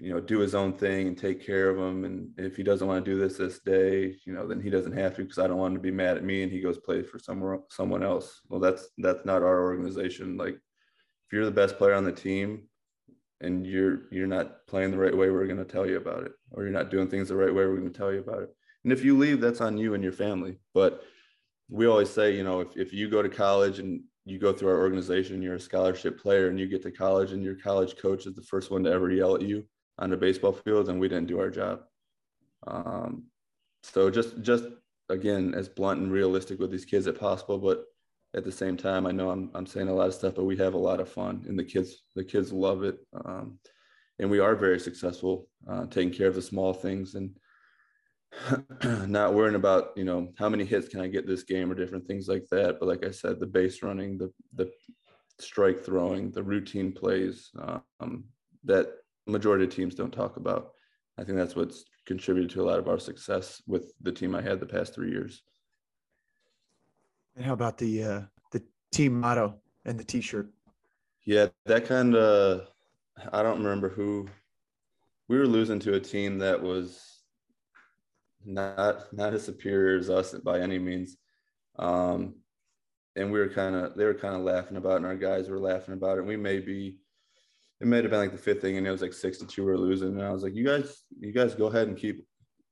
you know do his own thing and take care of him. And if he doesn't want to do this this day you know then he doesn't have to because i don't want him to be mad at me and he goes play for somewhere someone else. Well that's that's not our organization. Like if you're the best player on the team and you're you're not playing the right way we're going to tell you about it. Or you're not doing things the right way we're going to tell you about it. And if you leave that's on you and your family. But we always say you know if, if you go to college and you go through our organization you're a scholarship player and you get to college and your college coach is the first one to ever yell at you on the baseball field and we didn't do our job. Um, so just just again as blunt and realistic with these kids as possible, but at the same time, I know I'm I'm saying a lot of stuff, but we have a lot of fun and the kids the kids love it, um, and we are very successful uh, taking care of the small things and not worrying about you know how many hits can I get this game or different things like that. But like I said, the base running, the the strike throwing, the routine plays um, that majority of teams don't talk about. I think that's what's contributed to a lot of our success with the team I had the past three years. And how about the uh, the team motto and the T-shirt? Yeah, that kind of I don't remember who we were losing to a team that was not not as superior as us by any means. Um, and we were kind of they were kind of laughing about it, and our guys were laughing about it. And we may be it may have been like the fifth thing, and it was like six to two we are losing. And I was like, you guys, you guys go ahead and keep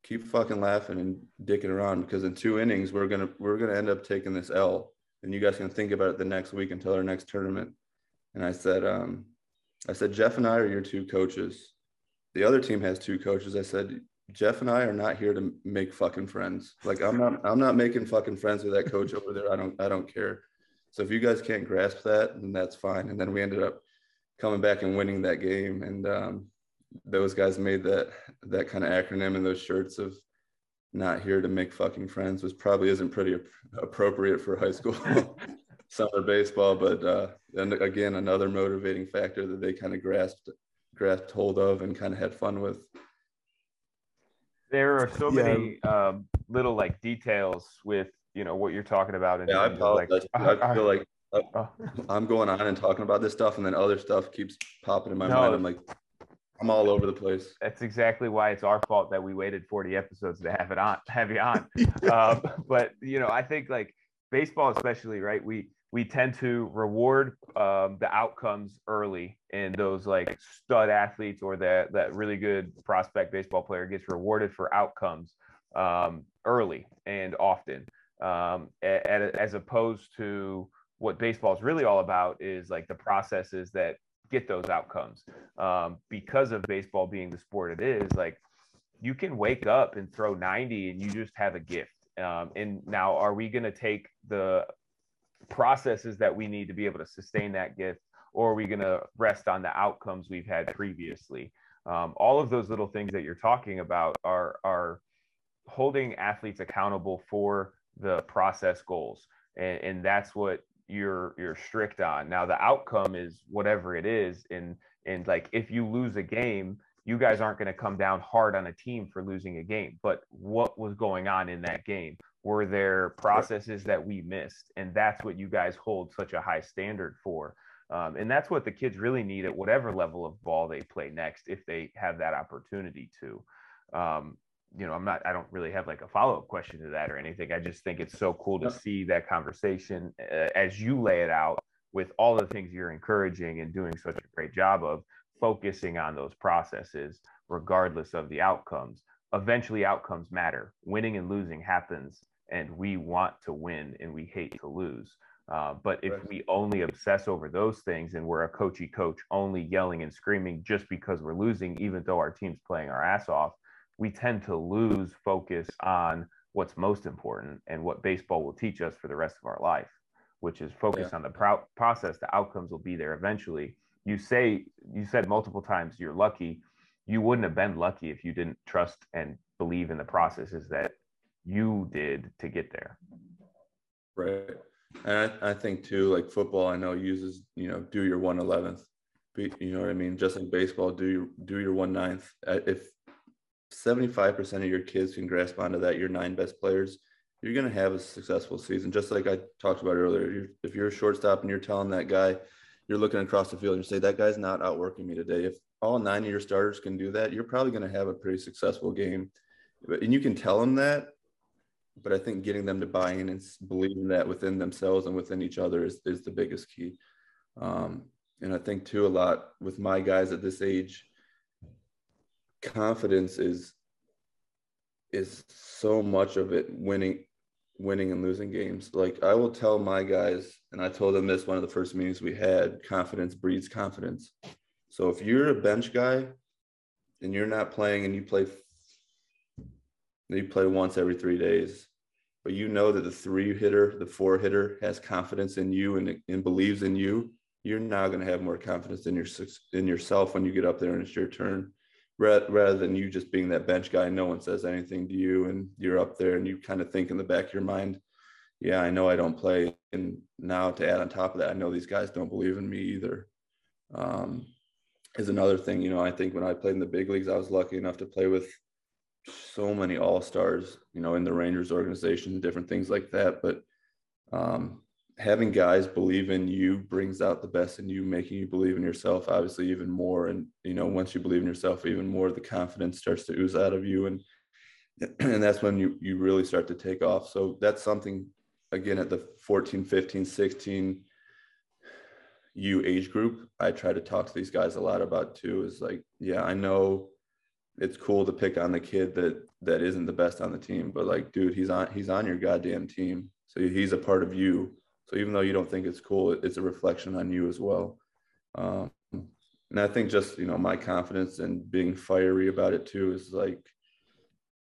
keep fucking laughing and dicking around because in two innings we're gonna we're gonna end up taking this L, and you guys can think about it the next week until our next tournament. And I said, um, I said, Jeff and I are your two coaches. The other team has two coaches. I said, Jeff and I are not here to make fucking friends. Like I'm not I'm not making fucking friends with that coach over there. I don't I don't care. So if you guys can't grasp that, then that's fine. And then we ended up coming back and winning that game. And um, those guys made that that kind of acronym and those shirts of not here to make fucking friends was probably isn't pretty appropriate for high school summer baseball. But uh, and again, another motivating factor that they kind of grasped grasped hold of and kind of had fun with there are so yeah. many um, little like details with you know what you're talking about. And yeah, I apologize. Like, I feel like uh, I'm going on and talking about this stuff, and then other stuff keeps popping in my no, mind. I'm like, I'm all over the place. That's exactly why it's our fault that we waited 40 episodes to have it on, have you on. um, but you know, I think like baseball, especially, right? We we tend to reward um, the outcomes early and those like stud athletes or that that really good prospect baseball player gets rewarded for outcomes um, early and often. Um, as opposed to what baseball is really all about is like the processes that get those outcomes. Um, because of baseball being the sport it is like you can wake up and throw 90 and you just have a gift. Um, and now are we going to take the processes that we need to be able to sustain that gift or are we going to rest on the outcomes we've had previously? Um, all of those little things that you're talking about are are holding athletes accountable for the process goals and, and that's what you're you're strict on. Now the outcome is whatever it is and and like if you lose a game you guys aren't going to come down hard on a team for losing a game. But what was going on in that game were there processes that we missed and that's what you guys hold such a high standard for. Um, and that's what the kids really need at whatever level of ball they play next if they have that opportunity to. Um, you know i'm not i don't really have like a follow-up question to that or anything. I just think it's so cool to see that conversation uh, as you lay it out with all the things you're encouraging and doing such a great job of focusing on those processes regardless of the outcomes. Eventually outcomes matter. Winning and losing happens and we want to win and we hate to lose. Uh, but if right. we only obsess over those things and we're a coachy coach only yelling and screaming just because we're losing, even though our team's playing our ass off, we tend to lose focus on what's most important and what baseball will teach us for the rest of our life, which is focus yeah. on the pro- process. The outcomes will be there eventually. You say, you said multiple times you're lucky. You wouldn't have been lucky if you didn't trust and believe in the processes that you did to get there. Right. And I, I think too, like football, I know uses, you know, do your one eleventh. You know what I mean? Just like baseball, do your do your one ninth. Uh, if 75% of your kids can grasp onto that, your nine best players, you're going to have a successful season. Just like I talked about earlier, you're, if you're a shortstop and you're telling that guy, you're looking across the field and you say, that guy's not outworking me today. If all nine of your starters can do that, you're probably going to have a pretty successful game. And you can tell them that but I think getting them to buy in and believing that within themselves and within each other is, is the biggest key. Um, and I think too, a lot with my guys at this age, confidence is, is so much of it winning, winning and losing games. Like I will tell my guys, and I told them this one of the first meetings we had, confidence breeds confidence. So if you're a bench guy and you're not playing and you play you play once every three days, but you know that the three hitter, the four hitter has confidence in you and, and believes in you, you're now going to have more confidence in your in yourself when you get up there and it's your turn, rather than you just being that bench guy. No one says anything to you, and you're up there and you kind of think in the back of your mind, "Yeah, I know I don't play." And now to add on top of that, I know these guys don't believe in me either. Um, is another thing. You know, I think when I played in the big leagues, I was lucky enough to play with so many all stars, you know, in the Rangers organization, different things like that. But um, having guys believe in you brings out the best in you, making you believe in yourself, obviously, even more. And, you know, once you believe in yourself even more, the confidence starts to ooze out of you. And, and that's when you, you really start to take off. So that's something, again, at the 14, 15, 16 you age group, I try to talk to these guys a lot about too is like, yeah, I know it's cool to pick on the kid that that isn't the best on the team, but like, dude, he's on he's on your goddamn team. So he's a part of you so even though you don't think it's cool, it's a reflection on you as well. Um, and I think just you know my confidence and being fiery about it too is like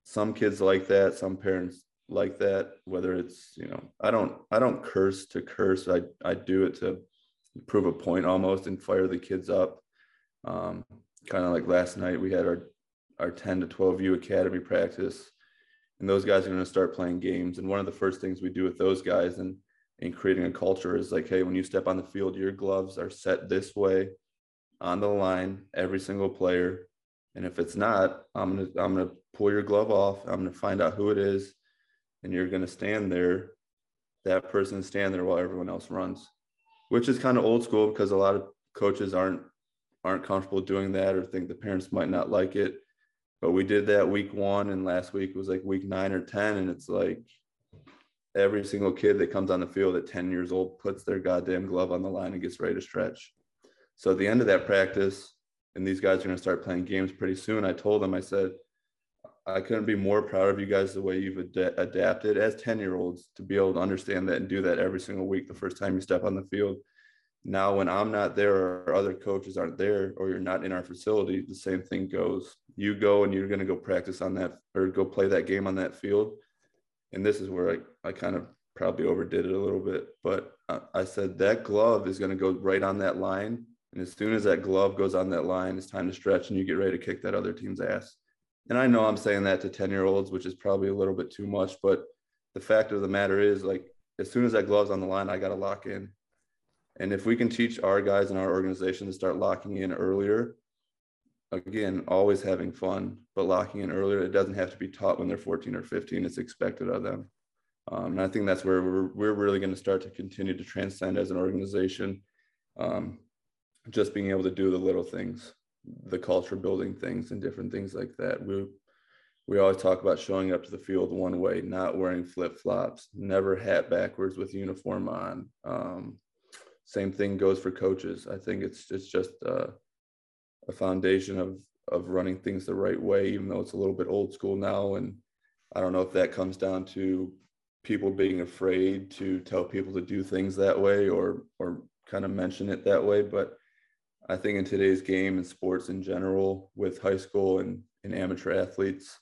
some kids like that, some parents like that. Whether it's you know I don't I don't curse to curse. I I do it to prove a point almost and fire the kids up. Um, kind of like last night we had our our 10 to 12 U academy practice and those guys are going to start playing games and one of the first things we do with those guys and and creating a culture is like, hey, when you step on the field, your gloves are set this way on the line, every single player. And if it's not, I'm gonna I'm gonna pull your glove off. I'm gonna find out who it is, and you're gonna stand there. That person stand there while everyone else runs, which is kind of old school because a lot of coaches aren't aren't comfortable doing that or think the parents might not like it. But we did that week one, and last week was like week nine or ten, and it's like every single kid that comes on the field at 10 years old puts their goddamn glove on the line and gets ready to stretch. So at the end of that practice, and these guys are going to start playing games pretty soon, I told them, I said, I couldn't be more proud of you guys the way you've ad- adapted as 10 year olds to be able to understand that and do that every single week the first time you step on the field. Now, when I'm not there or other coaches aren't there or you're not in our facility, the same thing goes. You go and you're going to go practice on that or go play that game on that field and this is where I, I kind of probably overdid it a little bit, but I, I said that glove is going to go right on that line. And as soon as that glove goes on that line, it's time to stretch and you get ready to kick that other team's ass. And I know I'm saying that to 10 year olds, which is probably a little bit too much, but the fact of the matter is, like, as soon as that glove's on the line, I got to lock in. And if we can teach our guys in our organization to start locking in earlier, again, always having fun, but locking in earlier. It doesn't have to be taught when they're 14 or 15. It's expected of them. Um, and I think that's where we're, we're really going to start to continue to transcend as an organization. Um, just being able to do the little things, the culture building things and different things like that. We, we always talk about showing up to the field one way, not wearing flip flops, never hat backwards with uniform on. Um, same thing goes for coaches. I think it's it's just uh, a foundation of of running things the right way, even though it's a little bit old school now. And I don't know if that comes down to people being afraid to tell people to do things that way or or kind of mention it that way. But I think in today's game and sports in general, with high school and, and amateur athletes,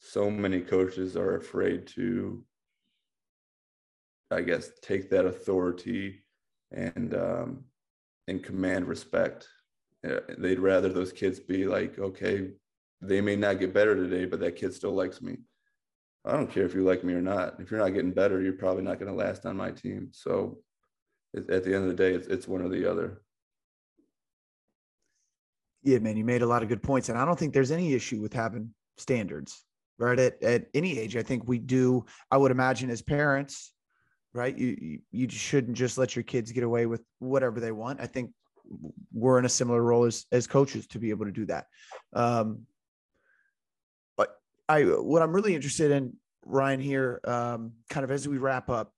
so many coaches are afraid to, I guess, take that authority and um, and command respect they'd rather those kids be like, okay, they may not get better today, but that kid still likes me. I don't care if you like me or not. If you're not getting better, you're probably not going to last on my team. So at the end of the day, it's, it's one or the other. Yeah, man, you made a lot of good points. And I don't think there's any issue with having standards, right? At, at any age, I think we do, I would imagine as parents, right? You, you, shouldn't just let your kids get away with whatever they want. I think we're in a similar role as as coaches to be able to do that. Um, but I what I'm really interested in, Ryan, here, um, kind of as we wrap up,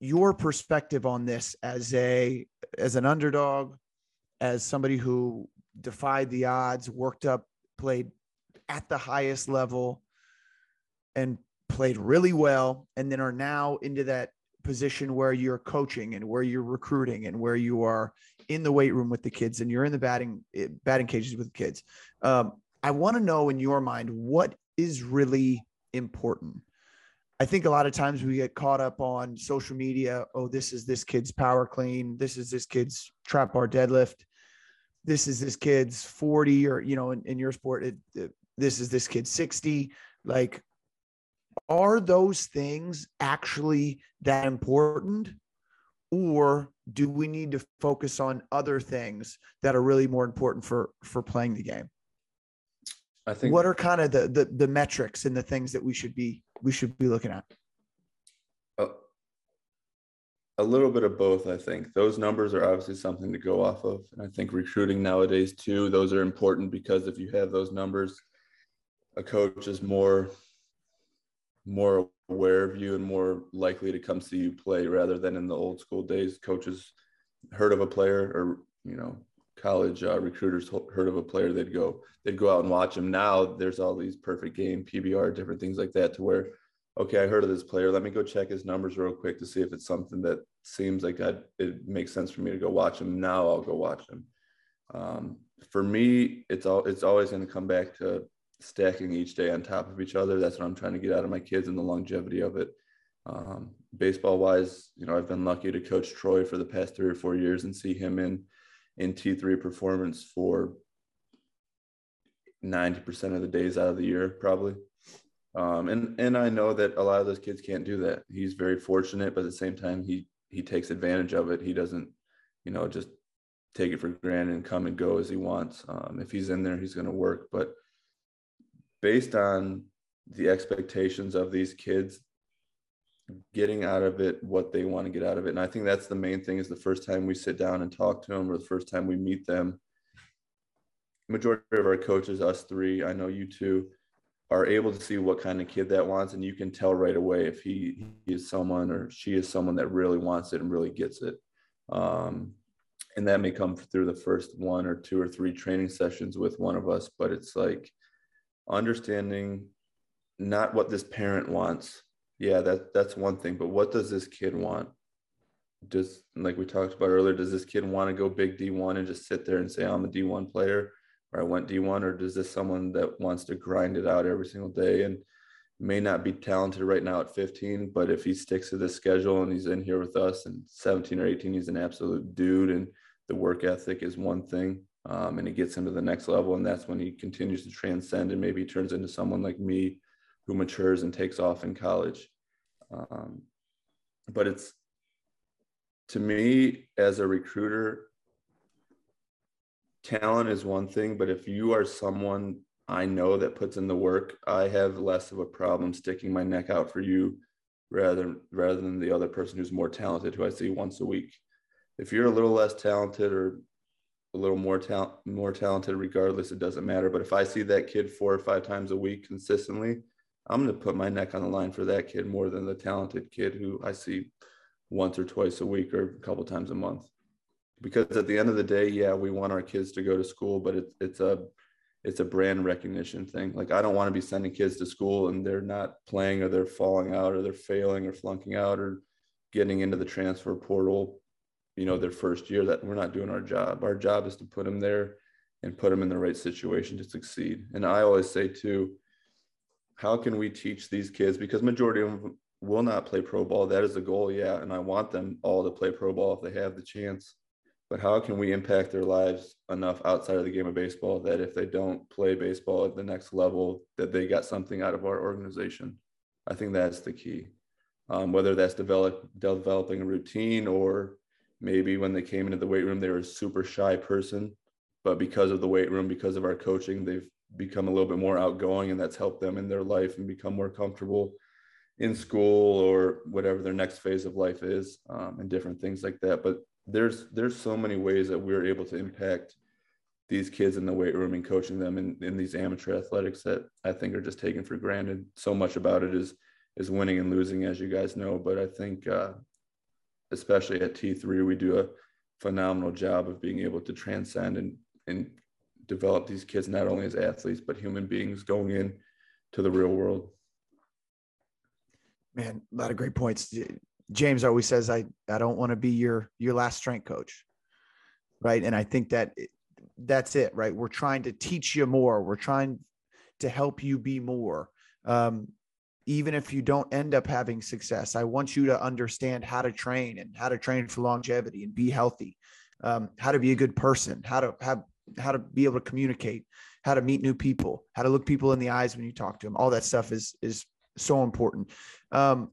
your perspective on this as a as an underdog, as somebody who defied the odds, worked up, played at the highest level, and played really well, and then are now into that position where you're coaching and where you're recruiting and where you are in the weight room with the kids and you're in the batting eh, batting cages with the kids. Um, I want to know in your mind what is really important. I think a lot of times we get caught up on social media. Oh, this is this kid's power clean. This is this kid's trap bar deadlift. This is this kid's 40 or, you know, in, in your sport, it, it, this is this kid's 60. Like, are those things actually that important? or do we need to focus on other things that are really more important for for playing the game i think what are kind of the the, the metrics and the things that we should be we should be looking at uh, a little bit of both, I think. Those numbers are obviously something to go off of. And I think recruiting nowadays, too, those are important because if you have those numbers, a coach is more more aware of you and more likely to come see you play rather than in the old school days coaches heard of a player or you know college uh, recruiters heard of a player they'd go they'd go out and watch him now there's all these perfect game pbr different things like that to where okay, I heard of this player. Let me go check his numbers real quick to see if it's something that seems like I'd, it makes sense for me to go watch him. Now I'll go watch him. Um, for me, it's all it's always going to come back to stacking each day on top of each other. That's what I'm trying to get out of my kids and the longevity of it. Um, baseball wise, you know, I've been lucky to coach Troy for the past three or four years and see him in in T3 performance for 90% of the days out of the year, probably. Um, and and I know that a lot of those kids can't do that. He's very fortunate, but at the same time, he he takes advantage of it. He doesn't, you know, just take it for granted and come and go as he wants. Um, if he's in there, he's going to work. But based on the expectations of these kids, getting out of it what they want to get out of it, and I think that's the main thing. Is the first time we sit down and talk to them, or the first time we meet them. Majority of our coaches, us three, I know you two are able to see what kind of kid that wants and you can tell right away if he, he is someone or she is someone that really wants it and really gets it um, and that may come through the first one or two or three training sessions with one of us but it's like understanding not what this parent wants yeah that that's one thing but what does this kid want just like we talked about earlier does this kid want to go big d1 and just sit there and say i'm a d1 player or I went D1, or does this someone that wants to grind it out every single day and may not be talented right now at 15, but if he sticks to this schedule and he's in here with us and 17 or 18, he's an absolute dude and the work ethic is one thing. Um, and he gets into the next level, and that's when he continues to transcend and maybe turns into someone like me who matures and takes off in college. Um, but it's to me as a recruiter, talent is one thing, but if you are someone I know that puts in the work, I have less of a problem sticking my neck out for you rather rather than the other person who's more talented who I see once a week. If you're a little less talented or a little more talent more talented regardless it doesn't matter. But if i see that kid four or five times a week consistently i'm going to put my neck on the line for that kid more than the talented kid who i see once or twice a week or a couple times a month. Because at the end of the day, yeah, we want our kids to go to school, but it's it's a it's a brand recognition thing. Like I don't want to be sending kids to school and they're not playing or they're falling out or they're failing or flunking out or getting into the transfer portal, you know, their first year that we're not doing our job. Our job is to put them there and put them in the right situation to succeed. And I always say too, how can we teach these kids because majority of them will not play pro ball. That is the goal, yeah, and I want them all to play pro ball if they have the chance but how can we impact their lives enough outside of the game of baseball that if they don't play baseball at the next level that they got something out of our organization i think that's the key um, whether that's develop, developing a routine or maybe when they came into the weight room they were a super shy person but because of the weight room because of our coaching they've become a little bit more outgoing and that's helped them in their life and become more comfortable in school or whatever their next phase of life is um, and different things like that but there's there's so many ways that we're able to impact these kids in the weight room and coaching them in, in these amateur athletics that I think are just taken for granted. So much about it is is winning and losing, as you guys know. But I think, uh, especially at T3, we do a phenomenal job of being able to transcend and and develop these kids not only as athletes but human beings going in to the real world. Man, a lot of great points. James always says, I, I don't want to be your, your last strength coach. Right. And I think that that's it, right? We're trying to teach you more. We're trying to help you be more. Um, even if you don't end up having success, I want you to understand how to train and how to train for longevity and be healthy, um, how to be a good person, how to have, how to be able to communicate, how to meet new people, how to look people in the eyes when you talk to them. All that stuff is, is so important. Um,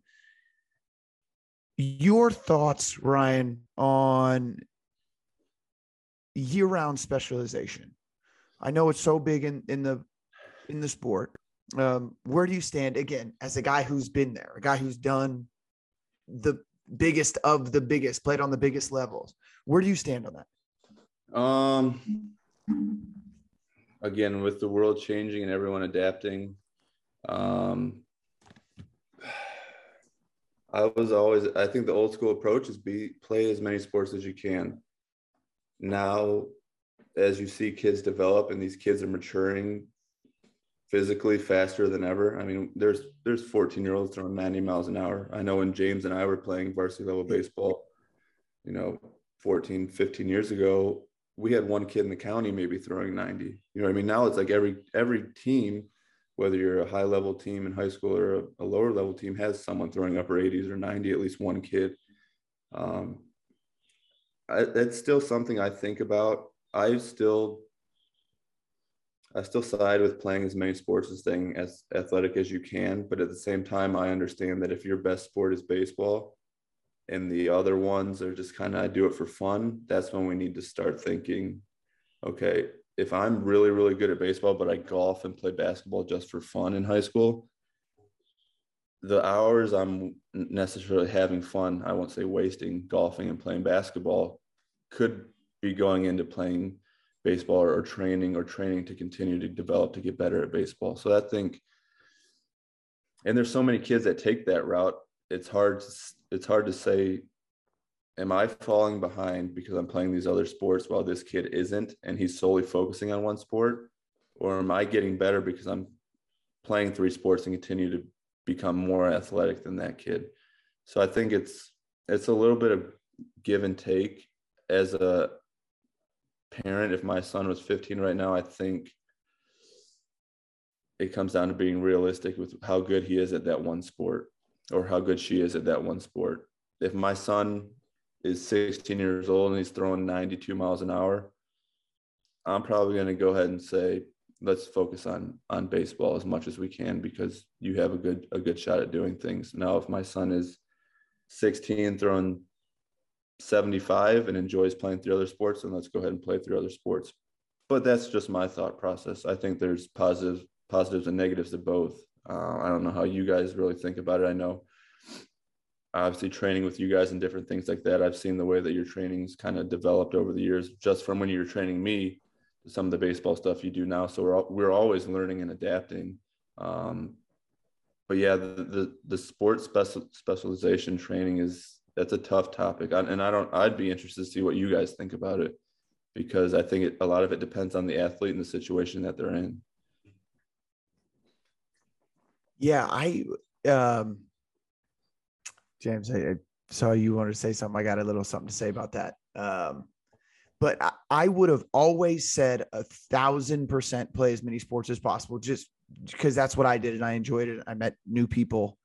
your thoughts, Ryan, on year-round specialization. I know it's so big in in the in the sport. Um, where do you stand again as a guy who's been there, a guy who's done the biggest of the biggest, played on the biggest levels. Where do you stand on that? Um, again, with the world changing and everyone adapting, um, I was always, I think the old school approach is be play as many sports as you can. Now, as you see kids develop and these kids are maturing physically faster than ever. I mean, there's there's 14 year olds throwing 90 miles an hour. I know when James and I were playing varsity level baseball, you know, 14, 15 years ago, we had one kid in the county maybe throwing 90. You know what I mean? Now it's like every every team, whether you're a high level team in high school or a, a lower level team, has someone throwing upper 80s or 90, at least one kid. Um, I, that's still something I think about. I still I still side with playing as many sports as staying as athletic as you can. But at the same time, I understand that if your best sport is baseball and the other ones are just kind of I do it for fun, that's when we need to start thinking, okay, if I'm really, really good at baseball, but I golf and play basketball just for fun in high school, the hours I'm necessarily having fun, I won't say wasting golfing and playing basketball, could be going into playing baseball or, or training or training to continue to develop to get better at baseball. So I think, and there's so many kids that take that route. It's hard. It's hard to say, am I falling behind because I'm playing these other sports while this kid isn't, and he's solely focusing on one sport, or am I getting better because I'm playing three sports and continue to become more athletic than that kid? So I think it's it's a little bit of give and take as a parent, if my son was 15 right now, I think it comes down to being realistic with how good he is at that one sport or how good she is at that one sport. If my son is 16 years old and he's throwing 92 miles an hour, I'm probably going to go ahead and say, let's focus on on baseball as much as we can because you have a good a good shot at doing things. Now, if my son is 16 throwing 75 and enjoys playing through other sports, then let's go ahead and play through other sports. But that's just my thought process. I think there's positives, positives and negatives to both. Uh, I don't know how you guys really think about it. I know obviously training with you guys and different things like that. I've seen the way that your training's kind of developed over the years, just from when you were training me to some of the baseball stuff you do now. So we're we're always learning and adapting. Um, but yeah, the, the the sports special specialization training is that's a tough topic, and I don't. I'd be interested to see what you guys think about it because I think it, a lot of it depends on the athlete and the situation that they're in. Yeah, I um, James, I, I saw you wanted to say something. I got a little something to say about that. Um, but I, I would have always said a thousand percent play as many sports as possible, just because that's what I did and I enjoyed it. I met new people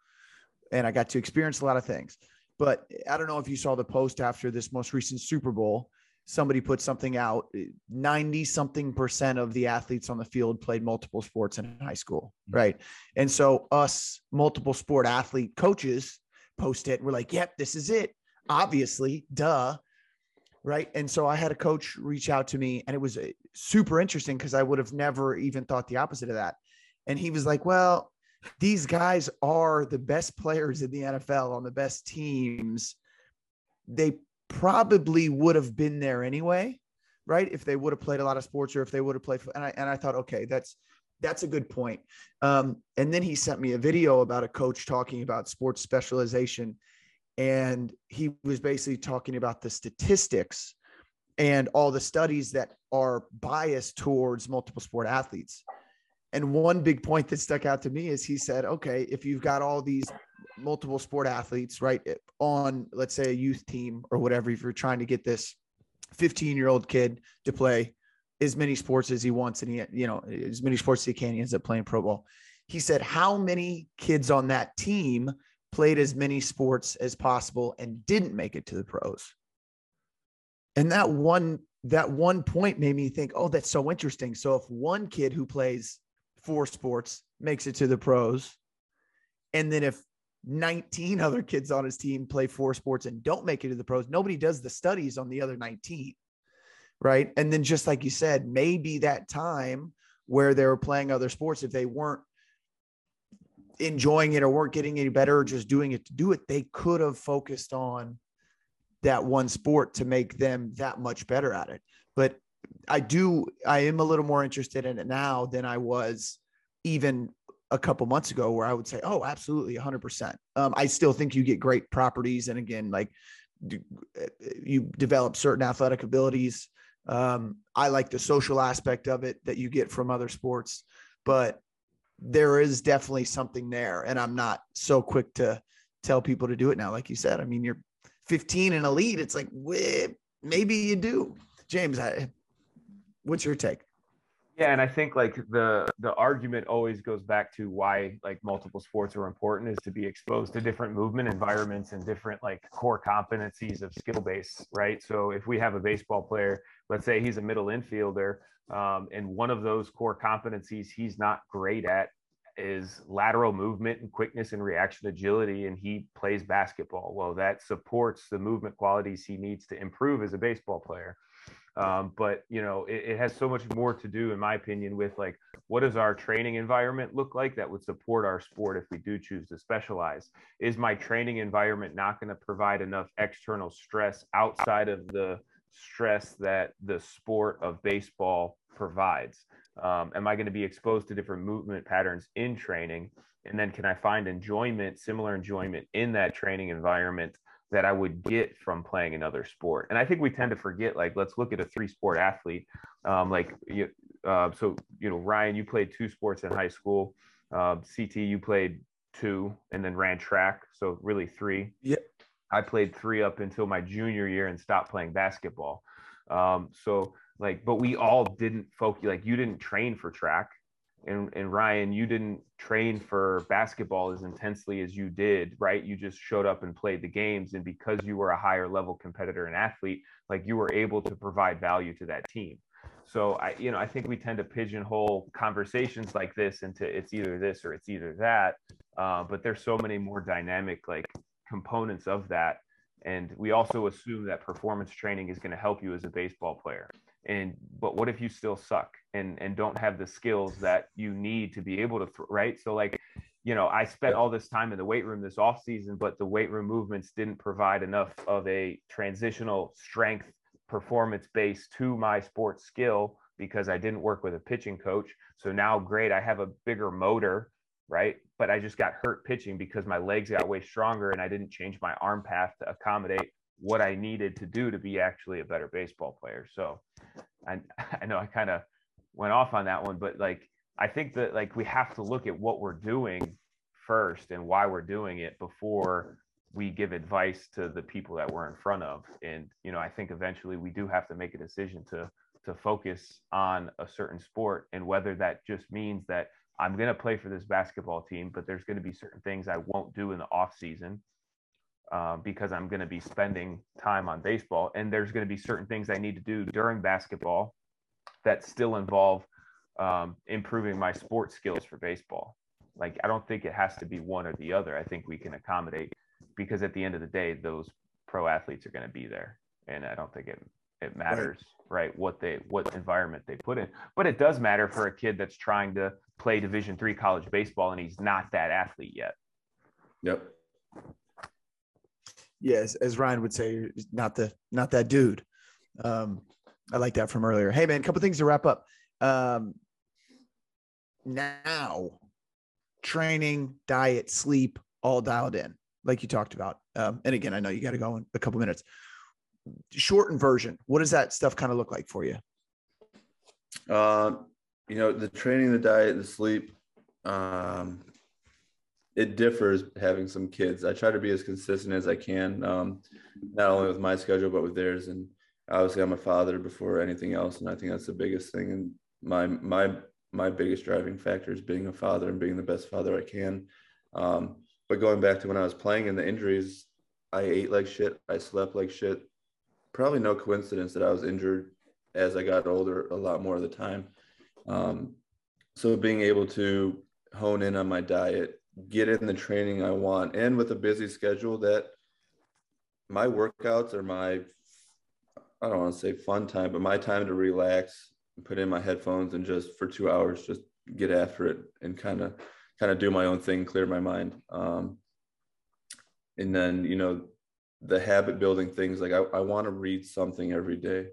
and I got to experience a lot of things. But I don't know if you saw the post after this most recent Super Bowl. Somebody put something out 90 something percent of the athletes on the field played multiple sports in high school. Mm-hmm. Right. And so, us multiple sport athlete coaches post it. We're like, yep, this is it. Obviously, duh. Right. And so, I had a coach reach out to me, and it was uh, super interesting because I would have never even thought the opposite of that. And he was like, well, these guys are the best players in the NFL on the best teams. They probably would have been there anyway, right? If they would have played a lot of sports or if they would have played. And I, and I thought, okay, that's, that's a good point. Um, and then he sent me a video about a coach talking about sports specialization. And he was basically talking about the statistics and all the studies that are biased towards multiple sport athletes. And one big point that stuck out to me is he said, okay, if you've got all these multiple sport athletes, right, eh, on let's say a youth team or whatever, if you're trying to get this 15 year old kid to play as many sports as he wants and he, you know, as many sports as he can, he ends up playing pro ball. He said, how many kids on that team played as many sports as possible and didn't make it to the pros? And that one that one point made me think, oh, that's so interesting. So if one kid who plays four sports, makes it to the pros. And then if 19 other kids on his team play four sports and don't make it to the pros, nobody does the studies on the other 19. Right. And then just like you said, maybe that time where they were playing other sports, if they weren't enjoying it or weren't getting any better or just doing it to do it. They could have focused on that one sport to make them that much better at it. But I do, I am a little more interested in it now than I was even a couple months ago, where I would say, oh, absolutely, 100%. Um, I still think you get great properties. And again, like you develop certain athletic abilities. Um, I like the social aspect of it that you get from other sports, but there is definitely something there. And I'm not so quick to tell people to do it now. Like you said, I mean, you're 15 and elite. It's like, maybe you do. James, I, what's your take? Yeah, and I think like the the argument always goes back to why like multiple sports are important is to be exposed to different movement environments and different like core competencies of skill base, right? So if we have a baseball player, let's say he's a middle infielder, um, and one of those core competencies he's not great at is lateral movement and quickness and reaction agility, and he plays basketball. Well, that supports the movement qualities he needs to improve as a baseball player. Um, but you know, it, it, has so much more to do, in my opinion, with like what does our training environment look like that would support our sport if we do choose to specialize? Is my training environment not going to provide enough external stress outside of the stress that the sport of baseball provides? Um, am I going to be exposed to different movement patterns in training? And then can I find enjoyment, similar enjoyment in that training environment that I would get from playing another sport. And I think we tend to forget, like, let's look at a three sport athlete. Um, like, you, uh, so, you know, Ryan, you played two sports in high school. Uh, CT, you played two and then ran track. So, really three. Yeah. I played three up until my junior year and stopped playing basketball. Um, so, like, but we all didn't focus, like, you didn't train for track and, and Ryan, you didn't train for basketball as intensely as you did, right? You just showed up and played the games. And because you were a higher level competitor and athlete, like you were able to provide value to that team. So I, you know, I think we tend to pigeonhole conversations like this into it's either this or it's either that. Uh, but there's so many more dynamic like components of that. And we also assume that performance training is going to help you as a baseball player and but what if you still suck and and don't have the skills that you need to be able to th- right? So like you know i spent all this time in the weight room this off season but the weight room movements didn't provide enough of a transitional strength performance base to my sports skill because i didn't work with a pitching coach. So now great i have a bigger motor right? But i just got hurt pitching because my legs got way stronger and i didn't change my arm path to accommodate what I needed to do to be actually a better baseball player. So I, I know I kind of went off on that one, but like, I think that like we have to look at what we're doing first and why we're doing it before we give advice to the people that we're in front of. And, you know, I think eventually we do have to make a decision to, to focus on a certain sport and whether that just means that I'm going to play for this basketball team, but there's going to be certain things I won't do in the off season uh, because I'm going to be spending time on baseball. And there's going to be certain things I need to do during basketball that still involve um, improving my sports skills for baseball. Like, I don't think it has to be one or the other. I think we can accommodate because at the end of the day, those pro athletes are going to be there. And I don't think it, it matters, right. right, what they, what environment they put in, but it does matter for a kid that's trying to play division three college baseball and he's not that athlete yet. Yep yes, as Ryan would say, not the not that dude. Um, I like that from earlier. Hey man, a couple things to wrap up. Um, now, training, diet, sleep, all dialed in, like you talked about. Um, and again, I know you got to go in a couple minutes. Shortened version. What does that stuff kind of look like for you? Uh, you know, the training, the diet, the sleep. Um, it differs having some kids. I try to be as consistent as I can, um, not only with my schedule but with theirs. And obviously, I'm a father before anything else, and I think that's the biggest thing. And my my my biggest driving factor is being a father and being the best father I can. Um, but going back to when I was playing and the injuries, I ate like shit. I slept like shit. Probably no coincidence that I was injured as I got older a lot more of the time. Um, so being able to hone in on my diet get in the training I want. And with a busy schedule, that my workouts are my, I don't want to say fun time, but my time to relax, put in my headphones and just for two hours, just get after it and kind of kind of do my own thing, clear my mind. Um, and then, you know, the habit building things like I, I want to read something every day,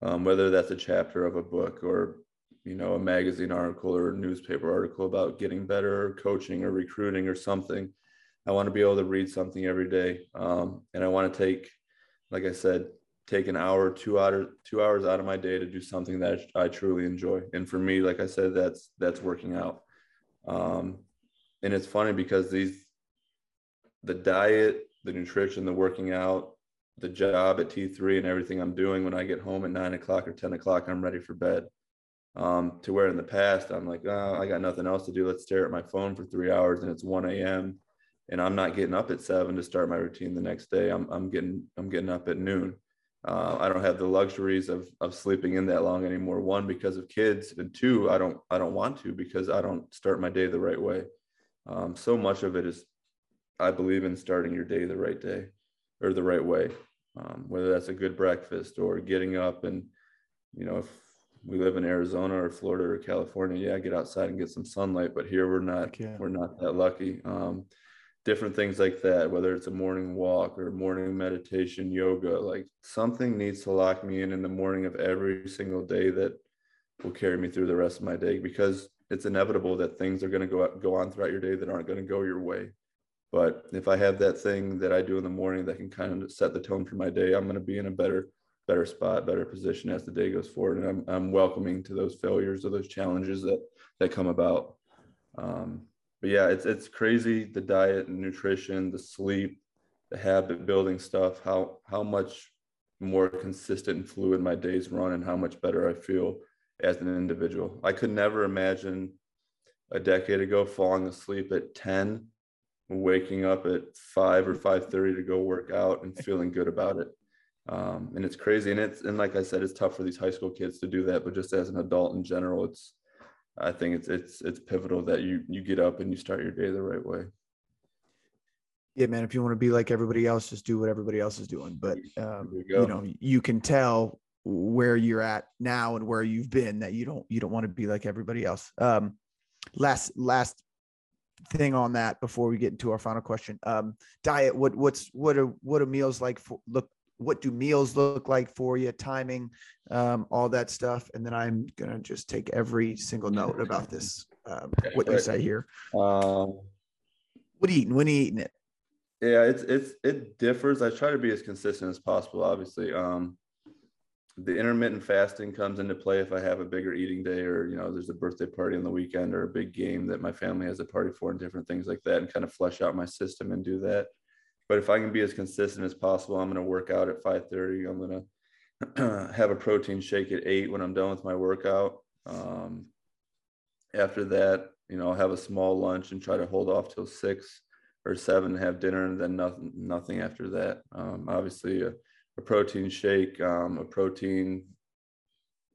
um, whether that's a chapter of a book or, you know, a magazine article or newspaper article about getting better or coaching or recruiting or something. I want to be able to read something every day. Um, and I want to take, like I said, take an hour, two hours, two hours out of my day to do something that I truly enjoy. And for me, like I said, that's that's working out. Um, and it's funny because these, the diet, the nutrition, the working out, the job at T3, and everything I'm doing when I get home at nine o'clock or ten o'clock, I'm ready for bed. Um, to where in the past I'm like, oh, I got nothing else to do. Let's stare at my phone for three hours, and it's 1 a.m. and I'm not getting up at seven to start my routine the next day. I'm I'm getting I'm getting up at noon uh, I don't have the luxuries of of sleeping in that long anymore. One because of kids, and two, I don't I don't want to because I don't start my day the right way. Um, so much of it is, I believe in starting your day the right day or the right way. Um, whether that's a good breakfast or getting up and, you know, if we live in Arizona or Florida or California, yeah, get outside and get some sunlight. But here we're not yeah. we're not that lucky. Um, different things like that, whether it's a morning walk or morning meditation, yoga, like something needs to lock me in in the morning of every single day that will carry me through the rest of my day because it's inevitable that things are going to go go on throughout your day that aren't going to go your way. But if I have that thing that I do in the morning that can kind of set the tone for my day, I'm going to be in a better better spot, better position as the day goes forward. And I'm I'm welcoming to those failures or those challenges that that come about. Um, but yeah, it's it's crazy the diet and nutrition, the sleep, the habit building stuff, how how much more consistent and fluid my days run and how much better I feel as an individual. I could never imagine a decade ago falling asleep at 10, waking up at 5 or 5:30 to go work out and feeling good about it. Um, and it's crazy and it's and like I said it's tough for these high school kids to do that, but just as an adult in general it's I think it's it's it's pivotal that you you get up and you start your day the right way. Yeah, man. If you want to be like everybody else, just do what everybody else is doing. But um, you, you know, you can tell where you're at now and where you've been that you don't you don't want to be like everybody else. Um, last last thing on that before we get into our final question. Um, diet. What what's what are what are meals like for look what do meals look like for you, timing, um, all that stuff. And then I'm going to just take every single note about this, um, what you say here. Um, what are you eating? When are you eating it? Yeah, it's, it's, it differs. I try to be as consistent as possible, obviously. Um, the intermittent fasting comes into play if I have a bigger eating day or, you know, there's a birthday party on the weekend or a big game that my family has a party for and different things like that and kind of flesh out my system and do that but if I can be as consistent as possible, I'm going to work out at 5:30. I'm going to have a protein shake at eight when I'm done with my workout. Um, after that, you know, I'll have a small lunch and try to hold off till six or seven and have dinner, and then nothing, nothing after that. Um, obviously, a, a, protein shake, um, a protein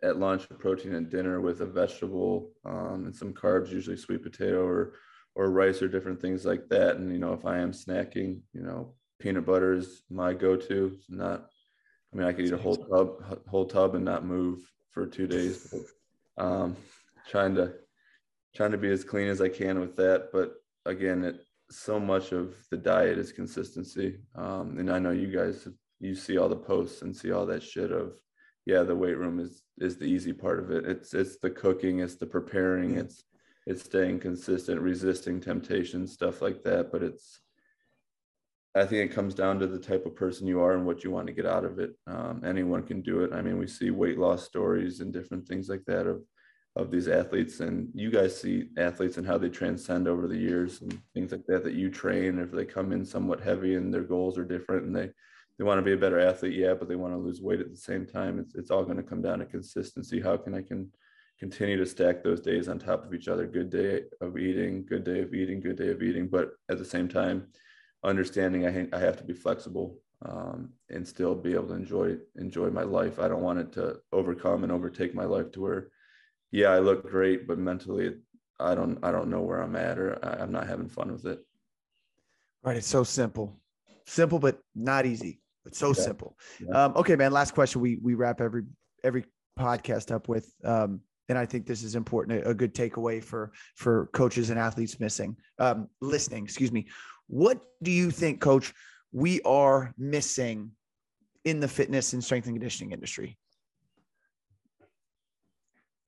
at lunch, a protein at dinner with a vegetable um, and some carbs, usually sweet potato or or rice or different things like that. And you know, if I am snacking, you know, peanut butter is my go-to. It's not, I mean, I could eat a whole tub, whole tub, and not move for two days. But, um, trying to trying to be as clean as I can with that. But again, it so much of the diet is consistency. Um, and I know you guys you see all the posts and see all that shit of yeah, the weight room is is the easy part of it. It's it's the cooking, it's the preparing, it's it's staying consistent, resisting temptation, stuff like that. But it's, I think it comes down to the type of person you are and what you want to get out of it. Um, anyone can do it. I mean, we see weight loss stories and different things like that of of these athletes, and you guys see athletes and how they transcend over the years and things like that. That you train, if they come in somewhat heavy and their goals are different, and they they want to be a better athlete, yeah, but they want to lose weight at the same time. It's it's all going to come down to consistency. How can I can continue to stack those days on top of each other. Good day of eating good day of eating good day of eating. But at the same time understanding i, I have to be flexible um, and still be able to enjoy enjoy my life. I don't want it to overcome and overtake my life to where yeah i look great but mentally i don't i don't know where i'm at or I, i'm not having fun with it. Right it's so simple. Simple but not easy. But so yeah. simple. Yeah. Um, okay man last question we we wrap every every podcast up with. Um, and I think this is important, a good takeaway for for coaches and athletes missing um, listening. Excuse me. What do you think, Coach? We are missing in the fitness and strength and conditioning industry.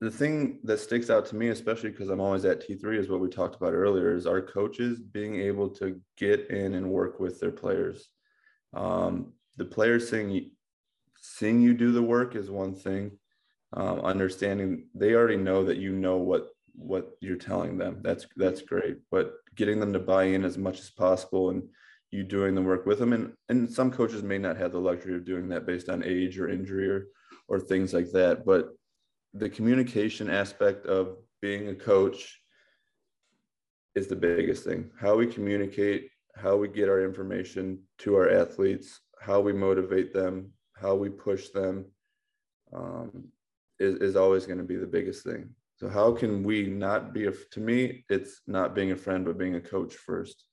The thing that sticks out to me, especially because I'm always at T3, is what we talked about earlier: is our coaches being able to get in and work with their players. Um, the players seeing seeing you do the work is one thing um, understanding they already know that you know what what you're telling them. That's that's great. But getting them to buy in as much as possible and you doing the work with them and and some coaches may not have the luxury of doing that based on age or injury or or things like that. But the communication aspect of being a coach is the biggest thing. How we communicate how we get our information to our athletes how we motivate them how we push them um, is, is always going to be the biggest thing. So how can we not be a, to me, it's not being a friend, but being a coach first.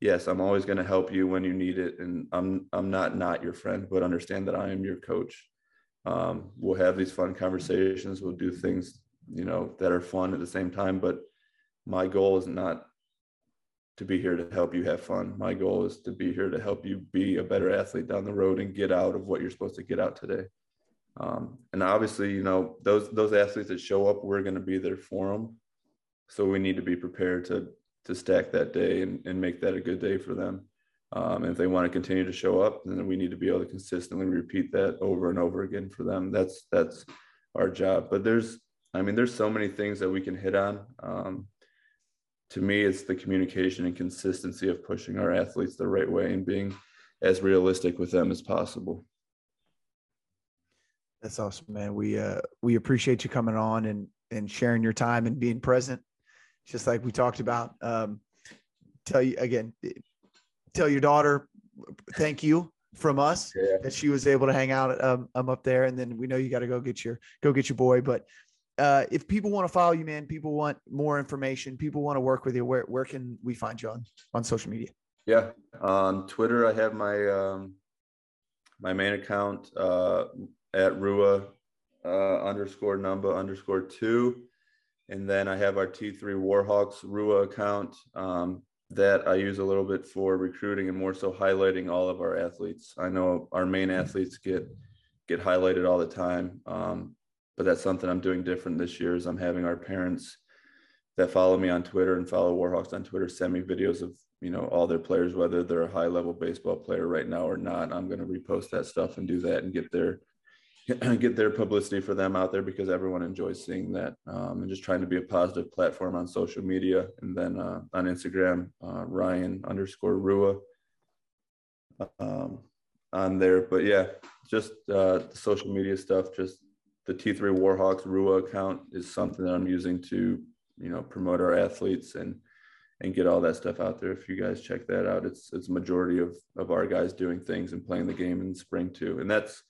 Yes, I'm always going to help you when you need it. And I'm, I'm not, not your friend, but understand that I am your coach. Um, we'll have these fun conversations. We'll do things, you know, that are fun at the same time. But my goal is not to be here to help you have fun. My goal is to be here to help you be a better athlete down the road and get out of what you're supposed to get out today. Um, and obviously, you know, those those athletes that show up, we're going to be there for them. So we need to be prepared to to stack that day and, and make that a good day for them. Um, and if they want to continue to show up, then we need to be able to consistently repeat that over and over again for them. That's that's our job. But there's, I mean, there's so many things that we can hit on. Um, to me, it's the communication and consistency of pushing our athletes the right way and being as realistic with them as possible. That's awesome, man. We uh we appreciate you coming on and and sharing your time and being present. Just like we talked about. Um, tell you again, tell your daughter thank you from us yeah. that she was able to hang out um, um up there. And then we know you got to go get your go get your boy. But uh, if people want to follow you, man, people want more information, people want to work with you, where where can we find you on on social media? Yeah, on Twitter, I have my um, my main account. Uh, at Rua uh, underscore number underscore two. And then I have our T3 Warhawks Rua account um, that I use a little bit for recruiting and more so highlighting all of our athletes. I know our main athletes get get highlighted all the time, um, but that's something I'm doing different this year. Is I'm having our parents that follow me on Twitter and follow Warhawks on Twitter send me videos of you know all their players, whether they're a high level baseball player right now or not. I'm going to repost that stuff and do that and get their get their publicity for them out there because everyone enjoys seeing that um, and just trying to be a positive platform on social media and then uh, on instagram uh, ryan underscore rua um, on there. But yeah just uh, the social media stuff just the t3 warhawks rua account is something that i'm using to you know promote our athletes and and get all that stuff out there. If you guys check that out it's it's majority of of our guys doing things and playing the game in spring too. And that's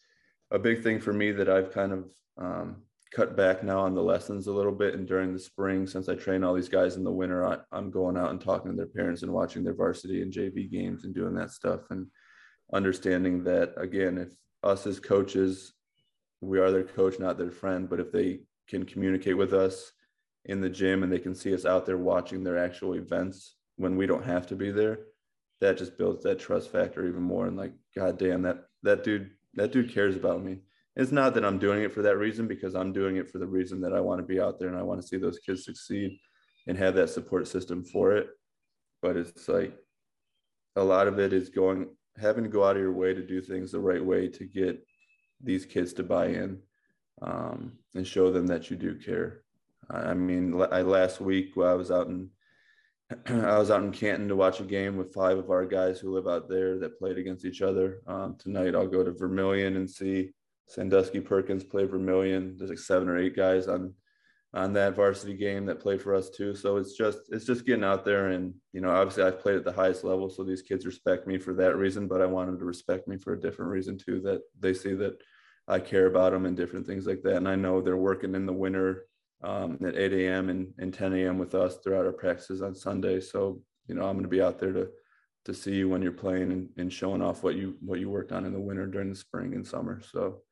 a big thing for me that I've kind of um, cut back now on the lessons a little bit. And during the spring, since I train all these guys in the winter, I, am going out and talking to their parents and watching their varsity and JV games and doing that stuff and understanding that again, if us as coaches, we are their coach, not their friend, but if they can communicate with us in the gym and they can see us out there watching their actual events when we don't have to be there, that just builds that trust factor even more. And like, God damn, that that dude that dude cares about me. It's not that I'm doing it for that reason because I'm doing it for the reason that I want to be out there and I want to see those kids succeed and have that support system for it. But it's like a lot of it is going having to go out of your way to do things the right way to get these kids to buy in um, and show them that you do care. I mean, I, last week I was out in I was out in Canton to watch a game with five of our guys who live out there that played against each other. Um, tonight, I'll go to Vermilion and see Sandusky Perkins play Vermilion. There's like seven or eight guys on on that varsity game that play for us too. So it's just it's just getting out there and you know obviously I've played at the highest level, so these kids respect me for that reason. But I want them to respect me for a different reason too. That they see that I care about them and different things like that. And I know they're working in the winter um, at 8 a.m. And, and 10 a.m. with us throughout our practices on Sunday. So, you know, I'm going to be out there to to see you when you're playing and, and showing off what you what you worked on in the winter during the spring and summer. So,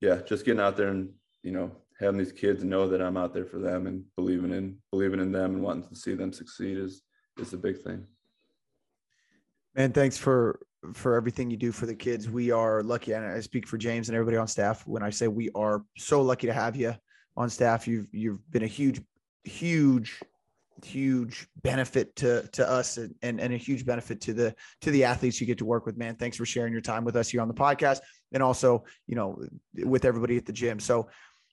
yeah, just getting out there and you know having these kids know that I'm out there for them and believing in believing in them and wanting to see them succeed is is the big thing. Man, thanks for for everything you do for the kids. We are lucky, and I speak for James and everybody on staff when I say we are so lucky to have you on staff. You've you've been a huge, huge, huge benefit to to us and, and, and a huge benefit to the to the athletes you get to work with. Man, thanks for sharing your time with us here on the podcast and also you know with everybody at the gym. So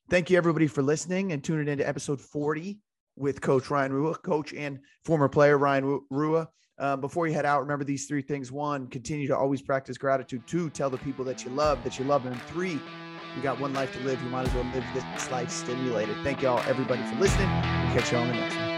thank you everybody for listening and tuning into episode 40 with Coach Ryan Rua, coach and former player Ryan Rua. Um, before you head out, remember these three things. One, continue to always practice gratitude. Two, tell the people that you love that you love them. Three, you got one life to live. You might as well live this life stimulated. Thank y'all, everybody, for listening. We'll catch you on the next one.